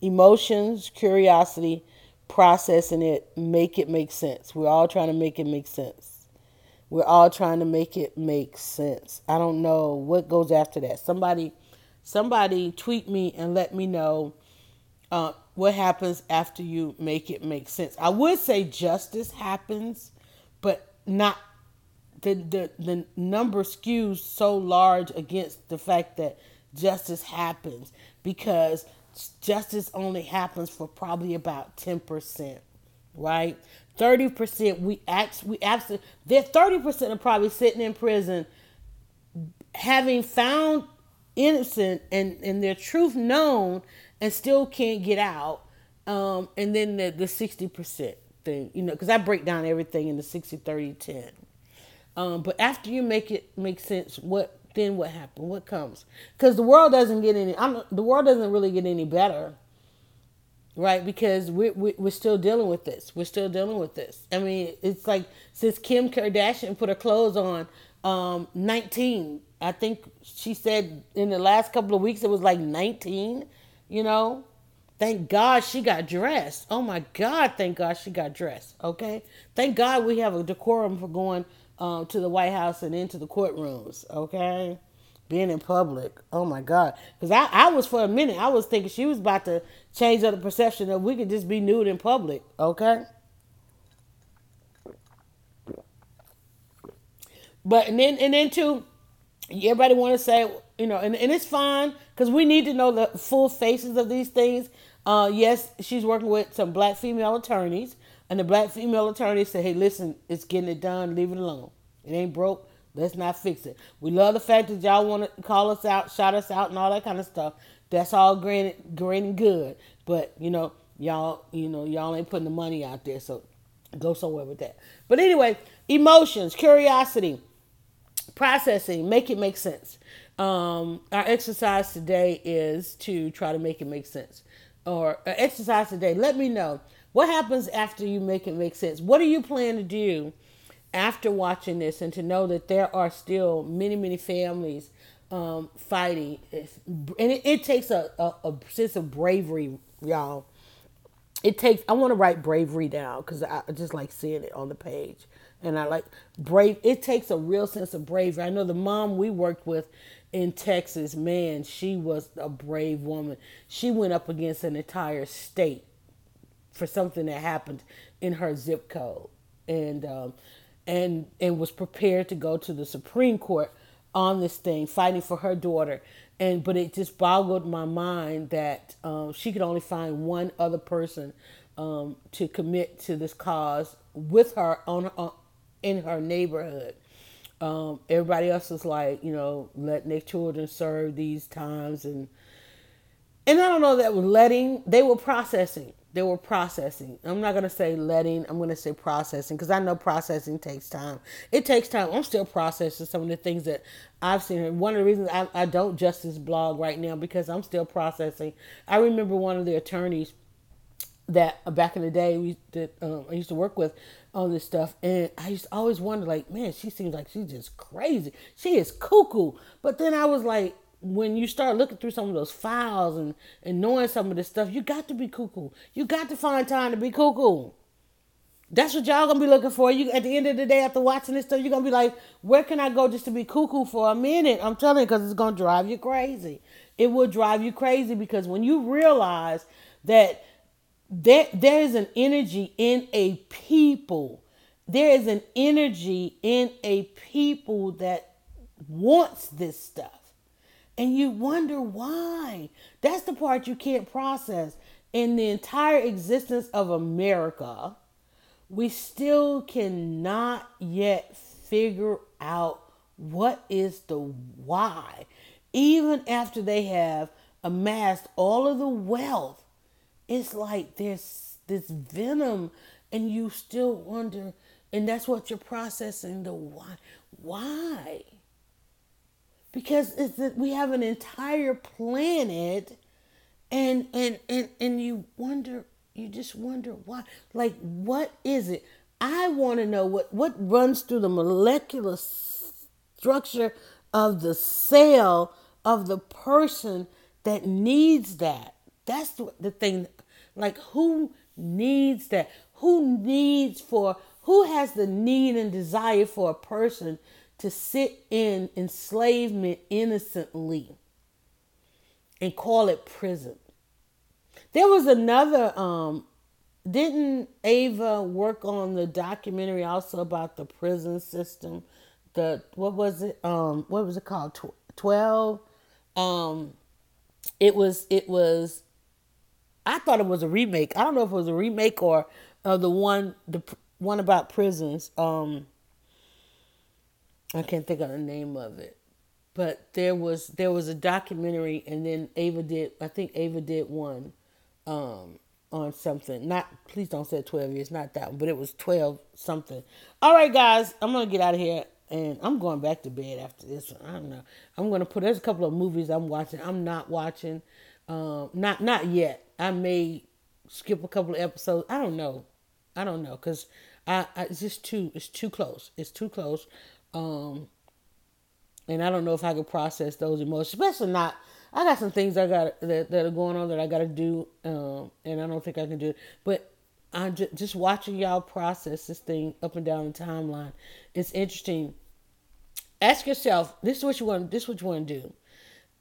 emotions, curiosity, processing it, make it make sense. We're all trying to make it make sense. We're all trying to make it make sense. I don't know what goes after that. Somebody somebody tweet me and let me know uh, what happens after you make it make sense. I would say justice happens, but not the the the number skews so large against the fact that justice happens because justice only happens for probably about 10%, right? 30% we act we absolutely they're 30% are probably sitting in prison having found innocent and, and their truth known and still can't get out. Um, and then the, the 60% thing, you know, because I break down everything in the 60, 30, 10. Um, but after you make it make sense, what then what happened? What comes? Because the world doesn't get any. I'm, the world doesn't really get any better, right? Because we, we we're still dealing with this. We're still dealing with this. I mean, it's like since Kim Kardashian put her clothes on, um, 19 I think she said in the last couple of weeks it was like 19, you know. Thank God she got dressed. Oh my God, thank God she got dressed. Okay. Thank God we have a decorum for going um, to the White House and into the courtrooms. Okay. Being in public. Oh my God. Because I, I was for a minute, I was thinking she was about to change up the perception that we could just be nude in public. Okay. But and then and then too everybody want to say, you know, and, and it's fine because we need to know the full faces of these things. Uh, yes, she's working with some black female attorneys, and the black female attorneys say, hey, listen, it's getting it done, leave it alone. It ain't broke. Let's not fix it. We love the fact that y'all want to call us out, shout us out, and all that kind of stuff. That's all great, great and good. But you know, y'all, you know, y'all ain't putting the money out there, so go somewhere with that. But anyway, emotions, curiosity processing, make it make sense. Um, our exercise today is to try to make it make sense. Or uh, exercise today, let me know what happens after you make it make sense. What do you plan to do after watching this and to know that there are still many, many families um, fighting? And it, it takes a, a, a sense of bravery, y'all. It takes, I want to write bravery down because I just like seeing it on the page and I like brave. It takes a real sense of bravery. I know the mom we worked with, in Texas, man, she was a brave woman. She went up against an entire state for something that happened in her zip code, and um, and and was prepared to go to the Supreme Court on this thing, fighting for her daughter. And but it just boggled my mind that um, she could only find one other person um, to commit to this cause with her on, on in her neighborhood. Um, everybody else was like, you know, letting their children serve these times and and I don't know that was letting. They were processing. They were processing. I'm not gonna say letting. I'm gonna say processing because I know processing takes time. It takes time. I'm still processing some of the things that I've seen. One of the reasons I, I don't justice blog right now because I'm still processing. I remember one of the attorneys that back in the day we that um, I used to work with on this stuff, and I used to always wonder, like, man, she seems like she's just crazy. She is cuckoo. But then I was like, when you start looking through some of those files and and knowing some of this stuff, you got to be cuckoo. You got to find time to be cuckoo. That's what y'all gonna be looking for. You at the end of the day, after watching this stuff, you're gonna be like, where can I go just to be cuckoo for a minute? I'm telling you, because it's gonna drive you crazy. It will drive you crazy because when you realize that there, there is an energy in a people. There is an energy in a people that wants this stuff. And you wonder why. That's the part you can't process. In the entire existence of America, we still cannot yet figure out what is the why. Even after they have amassed all of the wealth it's like there's this venom and you still wonder and that's what you're processing the why why? Because it's that we have an entire planet and and and and you wonder you just wonder why. Like what is it? I want to know what what runs through the molecular structure of the cell of the person that needs that that's the, thing. Like, who needs that? Who needs for, who has the need and desire for a person to sit in enslavement innocently and call it prison? There was another, um, didn't Ava work on the documentary also about the prison system? The, what was it? Um, what was it called? 12? Um, it was, it was I thought it was a remake. I don't know if it was a remake or uh, the one the one about prisons. Um, I can't think of the name of it, but there was there was a documentary, and then Ava did. I think Ava did one um, on something. Not please don't say twelve years. Not that one, but it was twelve something. All right, guys, I'm gonna get out of here. And I'm going back to bed after this. I don't know. I'm gonna put. There's a couple of movies I'm watching. I'm not watching. Um, not not yet. I may skip a couple of episodes. I don't know. I don't know because I, I, it's just too it's too close. It's too close. Um, and I don't know if I can process those emotions, especially not. I got some things I got that, that are going on that I got to do, um, and I don't think I can do it. But I'm just, just watching y'all process this thing up and down the timeline. It's interesting. Ask yourself. This is what you want. This is what you want to do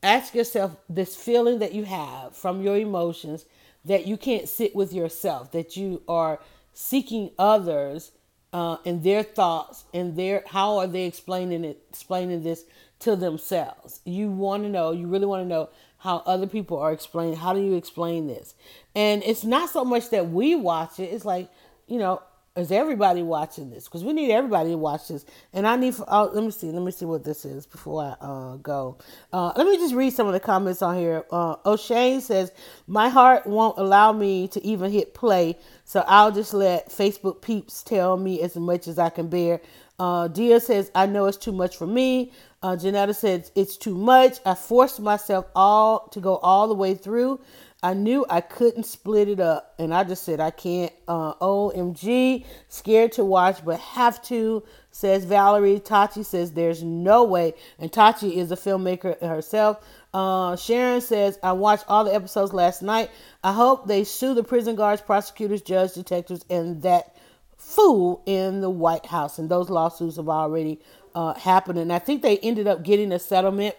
ask yourself this feeling that you have from your emotions that you can't sit with yourself, that you are seeking others uh, and their thoughts and their how are they explaining it, explaining this to themselves. You want to know, you really want to know how other people are explaining. How do you explain this? And it's not so much that we watch it. It's like you know, is everybody watching this? Because we need everybody to watch this. And I need, for, oh, let me see, let me see what this is before I uh, go. Uh, let me just read some of the comments on here. Uh, O'Shane says, My heart won't allow me to even hit play, so I'll just let Facebook peeps tell me as much as I can bear. Uh, Dia says, I know it's too much for me. Uh, Janetta says, It's too much. I forced myself all to go all the way through. I knew I couldn't split it up, and I just said I can't. Uh, OMG, scared to watch, but have to. Says Valerie. Tachi says there's no way, and Tachi is a filmmaker herself. Uh, Sharon says I watched all the episodes last night. I hope they sue the prison guards, prosecutors, judges, detectives, and that fool in the White House. And those lawsuits have already uh, happened. And I think they ended up getting a settlement.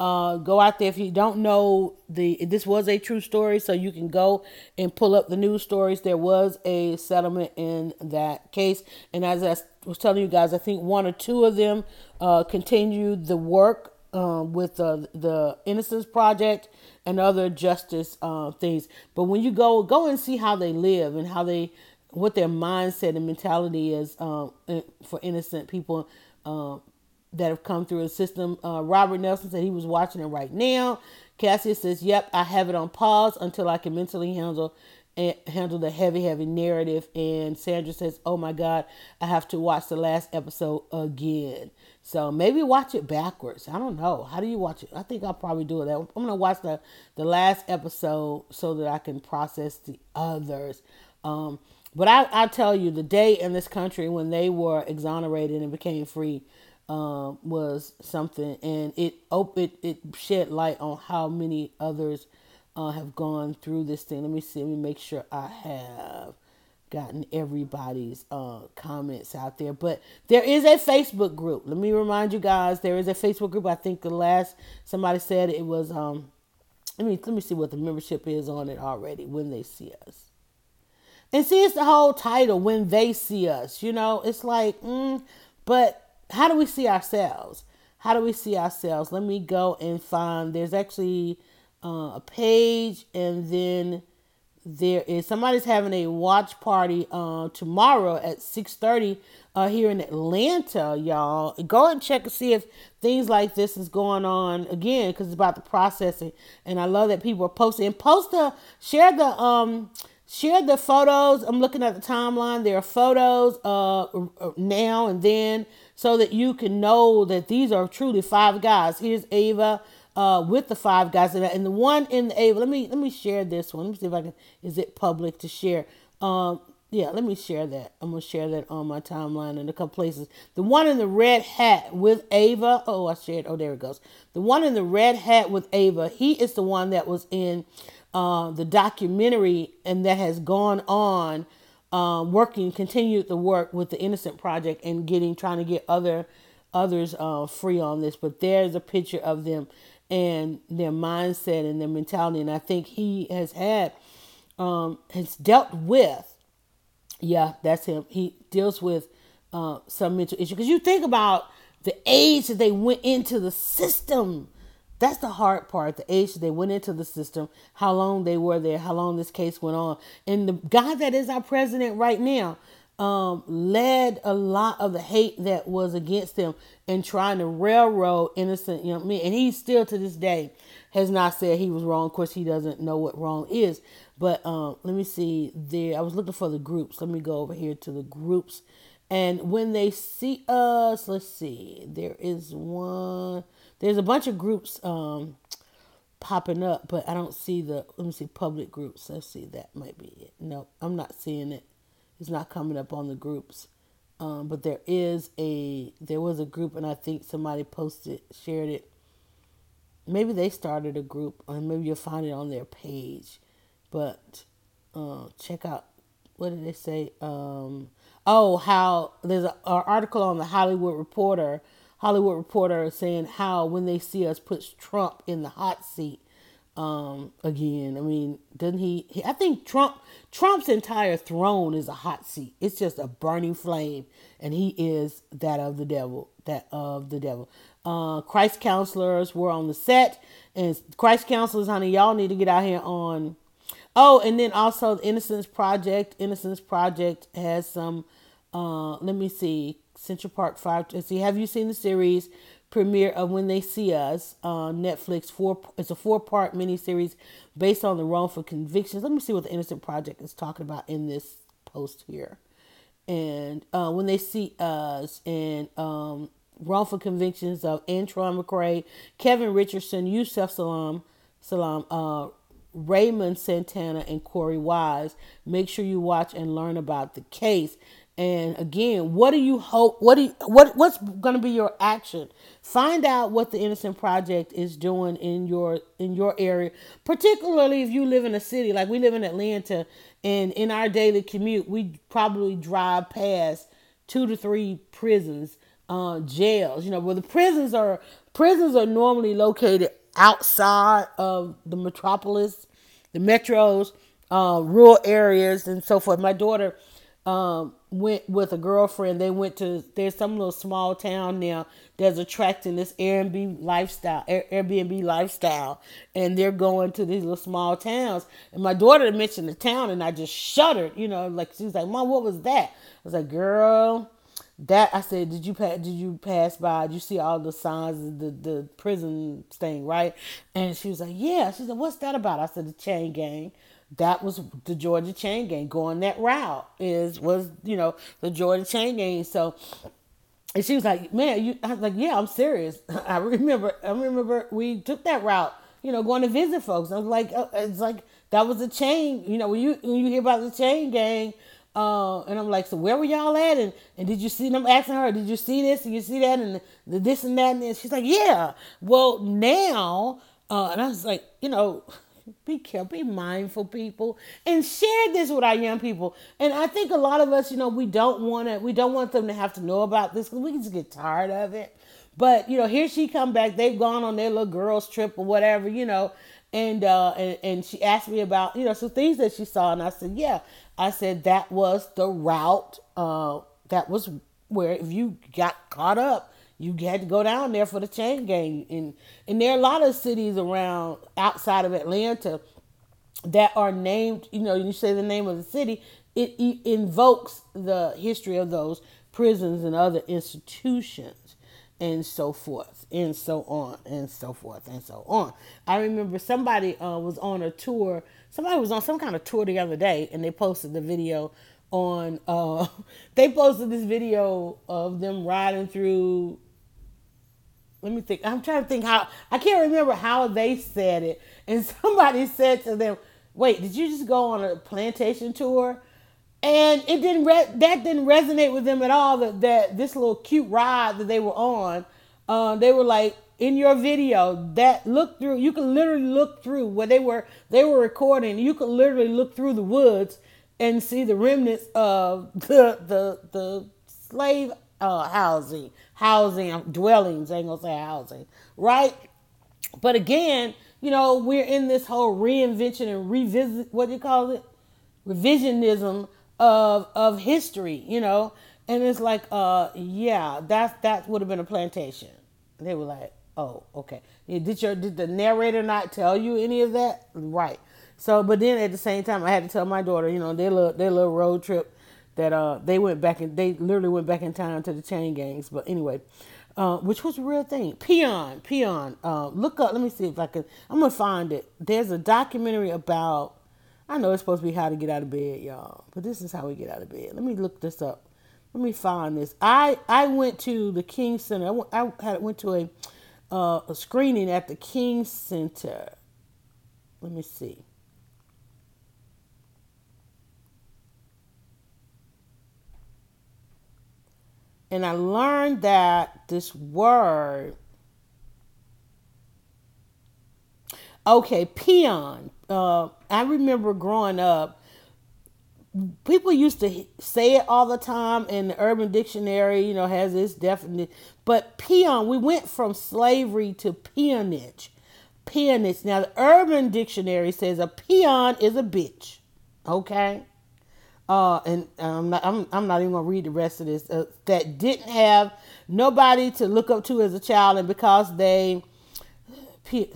Uh, go out there if you don't know the this was a true story so you can go and pull up the news stories. There was a settlement in that case. And as i was telling you guys i think one or two of them uh, continued the work uh, with uh, the innocence project and other justice uh, things. But when you go go and see how they live and how they what their mindset and mentality is uh, for innocent people uh, that have come through the system. Uh, Robert Nelson said he was watching it right now. Cassia says, "Yep, I have it on pause until I can mentally handle." And eh, handle the heavy, heavy narrative. And Sandra says, "Oh my God, I have to watch the last episode again." So maybe watch it backwards. I don't know. How do you watch it? I think I'll probably do it. That. I'm gonna watch the the last episode so that I can process the others. Um, but I, I tell you, the day in this country when they were exonerated and became free um, was something, and it it it shed light on how many others uh, have gone through this thing. Let me see. Let me make sure I have gotten everybody's uh, comments out there. But there is a Facebook group. Let me remind you guys, there is a Facebook group. I think the last somebody said it was. Um, let me let me see what the membership is on it already when they see us. And see, it's the whole title, When They See Us. You know, it's like, mm, but how do we see ourselves? How do we see ourselves? Let me go and find, there's actually uh, a page, and then there is somebody's having a watch party uh, tomorrow at 6.30 uh, here in atlanta y'all go and check and see if things like this is going on again because it's about the processing and i love that people are posting and post the share the um share the photos. I'm looking at the timeline. There are photos uh, now and then so that you can know that these are truly five guys. Here's Ava uh, with the five guys and the one in the Ava. Let me let me share this one. Let me see if I can. Is it public to share? Um, yeah, let me share that. I'm gonna share that on my timeline in a couple places. The one in the red hat with Ava. Oh, I shared. Oh, there it goes. The one in the red hat with Ava. He is the one that was in uh, the documentary and that has gone on uh, working, continued the work with the Innocent Project and getting, trying to get other others uh, free on this. But there's a picture of them and their mindset and their mentality. And I think he has had, um, has dealt with, yeah, that's him. He deals with uh, some mental issue. Because you think about the age that they went into the system that's the hard part. The age they went into the system, how long they were there, how long this case went on, and the guy that is our president right now um, led a lot of the hate that was against him and trying to railroad innocent young men. And he still to this day has not said he was wrong. Of course, he doesn't know what wrong is. But um, let me see. There, I was looking for the groups. Let me go over here to the groups. And when they see us, let's see. There is one. There's a bunch of groups um, popping up, but I don't see the. Let me see public groups. Let's see. That might be it. No, I'm not seeing it. It's not coming up on the groups. Um, but there is a there was a group, and I think somebody posted shared it. Maybe they started a group, or maybe you'll find it on their page. But uh, check out what did they say? Um, oh, how there's an article on the Hollywood Reporter Hollywood Reporter saying how when they see us puts Trump in the hot seat um, again. I mean, doesn't he, he? I think Trump Trump's entire throne is a hot seat. It's just a burning flame, and he is that of the devil. That of the devil. Uh, crisis counselors were on the set, and crisis counselors, honey, y'all need to get out here on. Oh, and then also the Innocence Project. Innocence Project has some. Uh, let me see. Central Park Five. See, have you seen the series premiere of When They See Us on Netflix? Four. It's a four-part miniseries based on the wrongful convictions. Let me see what the Innocent Project is talking about in this post here. And uh, when they see us and um, wrongful convictions of Antron McCray, Kevin Richardson, Yusef Salaam, Salaam, uh, Raymond Santana, and Korey Wise. Make sure you watch and learn about the case. And again, what do you hope? What do you, what what's going to be your action? Find out what the Innocent Project is doing in your in your area, particularly if you live in a city like we live in Atlanta. And in our daily commute, we probably drive past two to three prisons, uh, jails. You know, where the prisons are prisons are normally located outside of the metropolis, the metros, uh, rural areas, and so forth. My daughter um, went with a girlfriend. They went to there's some little small town now that's attracting this Airbnb lifestyle, Airbnb lifestyle, and they're going to these little small towns. And my daughter mentioned the town, and I just shuddered. You know, like she was like, "Mom, what was that?" I was like, "Girl." That I said, did you pass? Did you pass by? Did you see all the signs of the the prison thing, right? And she was like, yeah. She said, what's that about? I said, the chain gang that was the Georgia chain gang going that route is was you know the Georgia chain gang. So and she was like, "Man, you," I was like, "Yeah, I'm serious." I remember, I remember we took that route, you know, going to visit folks. I was like, uh, "It's like that was a chain," you know. When you when you hear about the chain gang, uh, and I'm like, "So where were y'all at?" And and did you see them asking her, "Did you see this? Did you see that?" And the, the this and that, and this. she's like, "Yeah." Well, now, uh, and I was like, you know be careful, be mindful, people, and share this with our young people. And I think a lot of us, you know, we don't want to, we don't want them to have to know about this because we just get tired of it. But you know, here she come back. They've gone on their little girls trip or whatever, you know, and uh, and and she asked me about you know some things that she saw, and I said, yeah, I said that was the route. Uh, that was where if you got caught up you had to go down there for the chain gang and and there are a lot of cities around outside of atlanta that are named you know you say the name of the city it, it invokes the history of those prisons and other institutions and so forth and so on and so forth and so on i remember somebody uh, was on a tour somebody was on some kind of tour the other day and they posted the video on uh they posted this video of them riding through let me think. I'm trying to think how I can't remember how they said it. And somebody said to them, "Wait, did you just go on a plantation tour?" And it didn't re- that didn't resonate with them at all. That that this little cute ride that they were on, uh, they were like in your video that look through. You can literally look through where they were they were recording. You could literally look through the woods and see the remnants of the the the slave uh, housing housing dwellings. I ain't gonna say housing, right? But again, you know, we're in this whole reinvention and revisit. What do you call it? Revisionism of of history. You know, and it's like, uh, yeah, that that would have been a plantation. They were like, oh, okay. Did your did the narrator not tell you any of that? Right. So, but then at the same time, I had to tell my daughter, you know, their little their little road trip that uh they went back and they literally went back in time to the chain gangs. But anyway, uh, which was a real thing. Peon, peon. Uh, look up. Let me see if I can. I'm gonna find it. There's a documentary about. I know it's supposed to be how to get out of bed, y'all, but this is how we get out of bed. Let me look this up. Let me find this. I I went to the King Center. I went, I had, went to a uh, a screening at the King Center. Let me see. And I learned that this word, okay, peon. Uh, I remember growing up, people used to say it all the time, and the Urban Dictionary, you know, has this definite. But peon, we went from slavery to peonage. Peonage. Now, the Urban Dictionary says a peon is a bitch. Okay? uh, and I'm not, I'm, I'm not even gonna read the rest of this. Uh, that didn't have nobody to look up to as a child, and because they, P,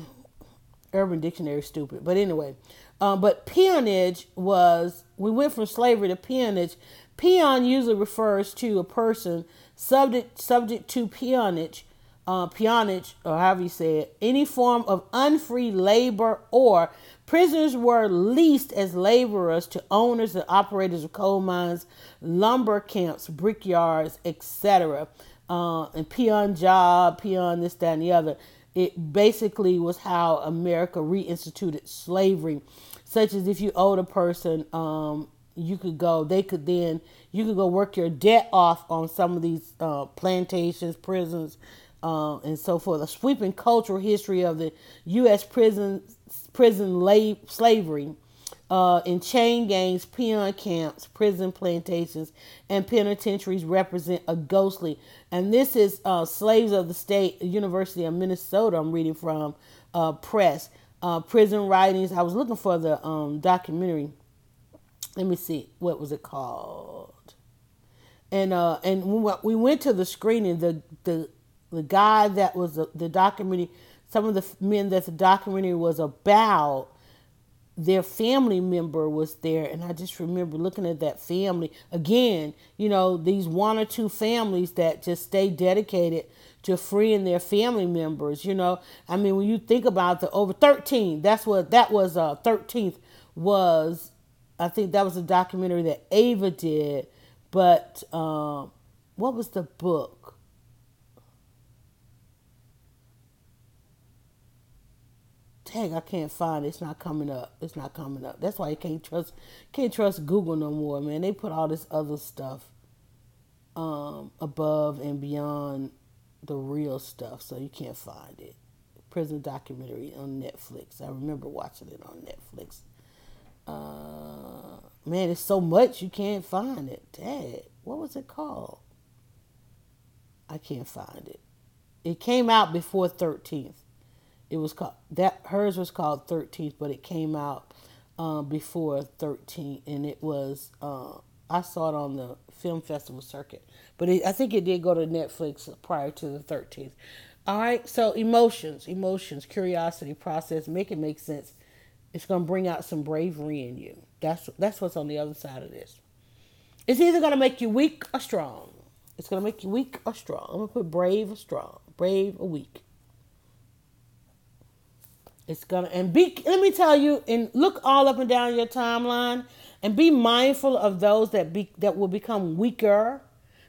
Urban Dictionary, stupid. But anyway, um, but peonage was we went from slavery to peonage. Peon usually refers to a person subject subject to peonage, uh, peonage, or however you say it, any form of unfree labor or Prisoners were leased as laborers to owners and operators of coal mines, lumber camps, brickyards, etc. Uh, and peon job, peon this, that, and the other. It basically was how America reinstituted slavery, such as if you owed a person, um, you could go. They could then you could go work your debt off on some of these uh, plantations, prisons, uh, and so forth. A sweeping cultural history of the U.S. prison prison la- slavery. Uh, in chain gangs, peon camps, prison plantations, and penitentiaries represent a ghostly. And this is uh, Slaves of the State, University of Minnesota, I'm reading from uh, Press. Uh, prison writings. I was looking for the um, documentary. Let me see. What was it called? And uh and when we went to the screening. The the the guy that was the, the documentary some of the men that the documentary was about their family member was there. And i just remember looking at that family. Again you know these one or two families that just stay dedicated to freeing their family members you know i mean when you think about the over 13 that's what that was uh 13th was I think that was a documentary that Ava did, but um, what was the book? Dang, I can't find it. It's not coming up. It's not coming up. That's why you can't trust can't trust Google no more, man. They put all this other stuff um, above and beyond the real stuff, so you can't find it. Prison documentary on Netflix. I remember watching it on Netflix. Uh, man, it's so much you can't find it. Dad, what was it called? I can't find it. It came out before 13th. It was called that hers was called 13th, but it came out uh, before 13th, and it was uh, I saw it on the film festival circuit, but it, I think it did go to Netflix prior to the 13th. All right, so emotions, emotions, curiosity, process, make it make sense it's going to bring out some bravery in you. That's that's what's on the other side of this. It's either going to make you weak or strong. It's going to make you weak or strong. I'm going to put brave or strong, brave or weak. It's gonna and be. Let me tell you, and look all up and down your timeline, and be mindful of those that be that will become weaker.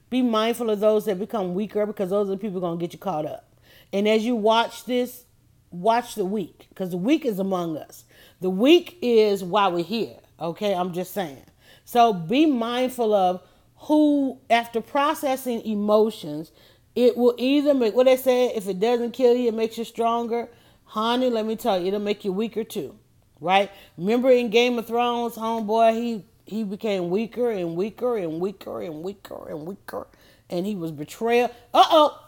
Be mindful of those that become weaker because those are the people gonna get you caught up. And as you watch this, watch the weak because the weak is among us. The weak is why we're here. Okay, I'm just saying. So be mindful of who, after processing emotions, it will either make what they say. If it doesn't kill you, it makes you stronger. Honey, let me tell you, it'll make you weaker too. Right? Remember in Game of Thrones, homeboy, he he became weaker and weaker and weaker and weaker and weaker, and he was betrayal. Uh oh,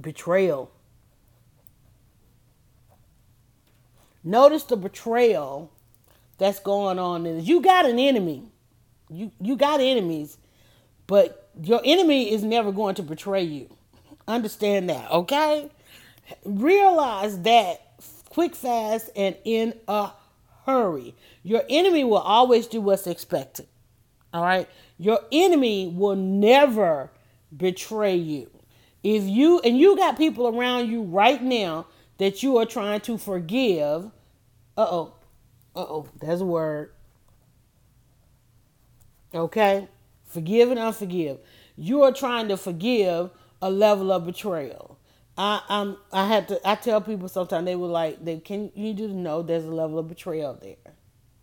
betrayal Notice the betrayal that's going on. Is you got an enemy. You you got enemies, but your enemy is never going to betray you. Understand that, okay? Realize that quick, fast, and in a hurry. Your enemy will always do what's expected. All right? Your enemy will never betray you. If you and you got people around you right now that you are trying to forgive, uh oh. Uh oh. That's a word. Okay? Forgive and unforgive. You are trying to forgive a level of betrayal. I I'm I had to I tell people sometimes they were like they can you do know there's a level of betrayal there.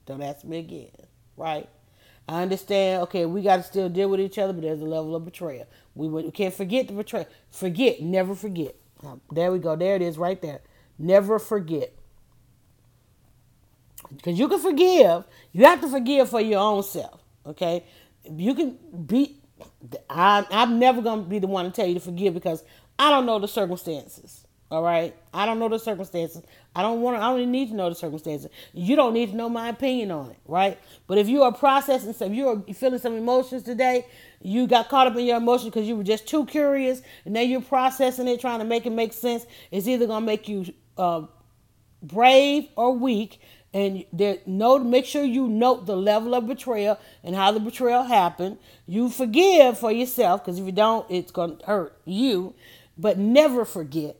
Don't ask me again. Right? I understand, okay, we got to still deal with each other, but there's a level of betrayal. We, we can't forget the betrayal. Forget, never forget. There we go. There it is right there. Never forget because you can forgive. You have to forgive for your own self. Okay, you can be. I, I'm never gonna be the one to tell you to forgive because I don't know the circumstances. All right, I don't know the circumstances. I don't want. I don't need to know the circumstances. You don't need to know my opinion on it, right? But if you are processing some, you are feeling some emotions today. You got caught up in your emotions because you were just too curious, and now you're processing it, trying to make it make sense. It's either gonna make you uh, brave or weak, and there note make sure you note the level of betrayal and how the betrayal happened you forgive for yourself because if you don't it's to hurt you but never forget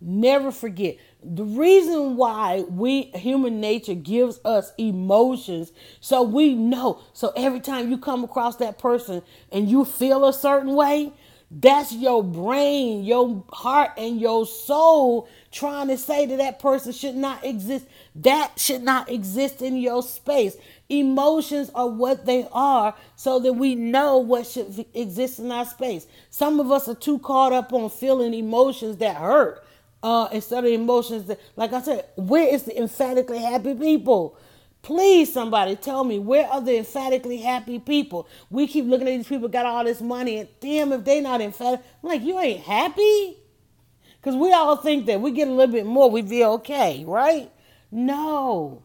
never forget the reason why we human nature gives us emotions so we know so every time you come across that person and you feel a certain way that's your brain, your heart, and your soul trying to say that that person should not exist. That should not exist in your space. Emotions are what they are so that we know what should exist in our space. Some of us are too caught up on feeling emotions that hurt uh, instead of emotions that, like I said, where is the emphatically happy people? Please, somebody tell me where are the emphatically happy people? We keep looking at these people got all this money, and damn, if they not emphatic, I'm like you ain't happy, because we all think that we get a little bit more, we feel okay, right? No,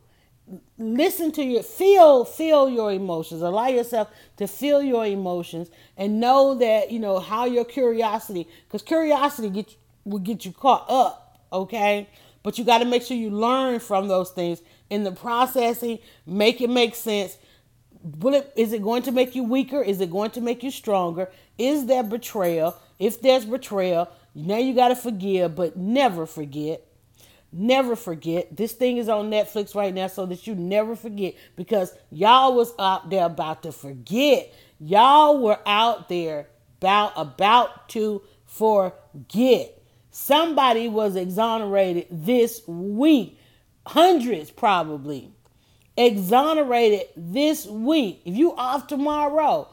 listen to your feel feel your emotions. Allow yourself to feel your emotions and know that you know how your curiosity because curiosity get will get you caught up okay? But you got to make sure you learn from those things. In the processing make it make sense. Will it is it going to make you weaker? Is it going to make you stronger? Is there betrayal? If there's betrayal now you got to forgive but never forget Never forget. This thing is on Netflix right now so that you never forget because y'all was out there about to forget. Y'all were out there about about to forget. Somebody was exonerated this week. Hundreds probably. Exonerated this week. If you off tomorrow,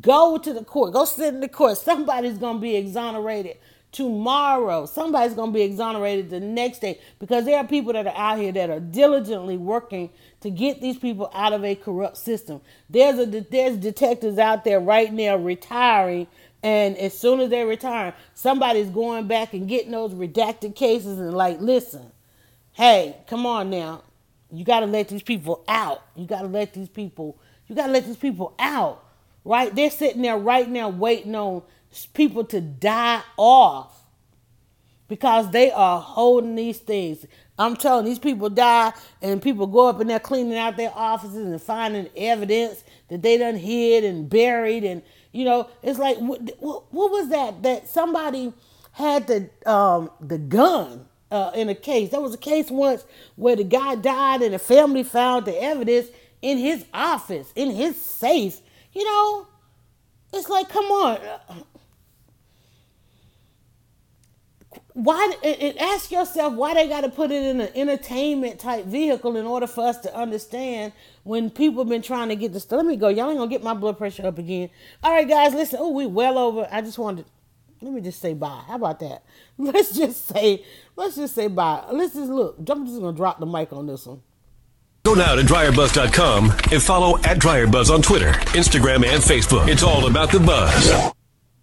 go to the court. Go sit in the court. Somebody's going to be exonerated tomorrow. Somebody's going to be exonerated the next day because there are people that are out here that are diligently working to get these people out of a corrupt system. There's a there's detectives out there right now retiring and as soon as they retire, somebody's going back and getting those redacted cases and like, listen, hey, come on now. You got to let these people out. You got to let these people, you got to let these people out. Right? They're sitting there right now waiting on people to die off because they are holding these things. I'm telling these people die and people go up in there cleaning out their offices and finding evidence that they done hid and buried and you know it's like what, what, what was that that somebody had the um, the gun uh, in a case. There was a case once where the guy died and the family found the evidence in his office, in his safe. You know, it's like, come on why and ask yourself why they got to put it in an entertainment type vehicle in order for us to understand when people have been trying to get this let me go. Y'all ain't gonna get my blood pressure up again. All right guys listen. Oh we well over. I just wanted let me just say bye. How about that? Let's just say let's just say bye. Let's just look i'm just gonna drop the mic on this one. Go now to dryerbuzz.com and follow at dryerbuzz on Twitter, Instagram, and Facebook. It's all about the buzz.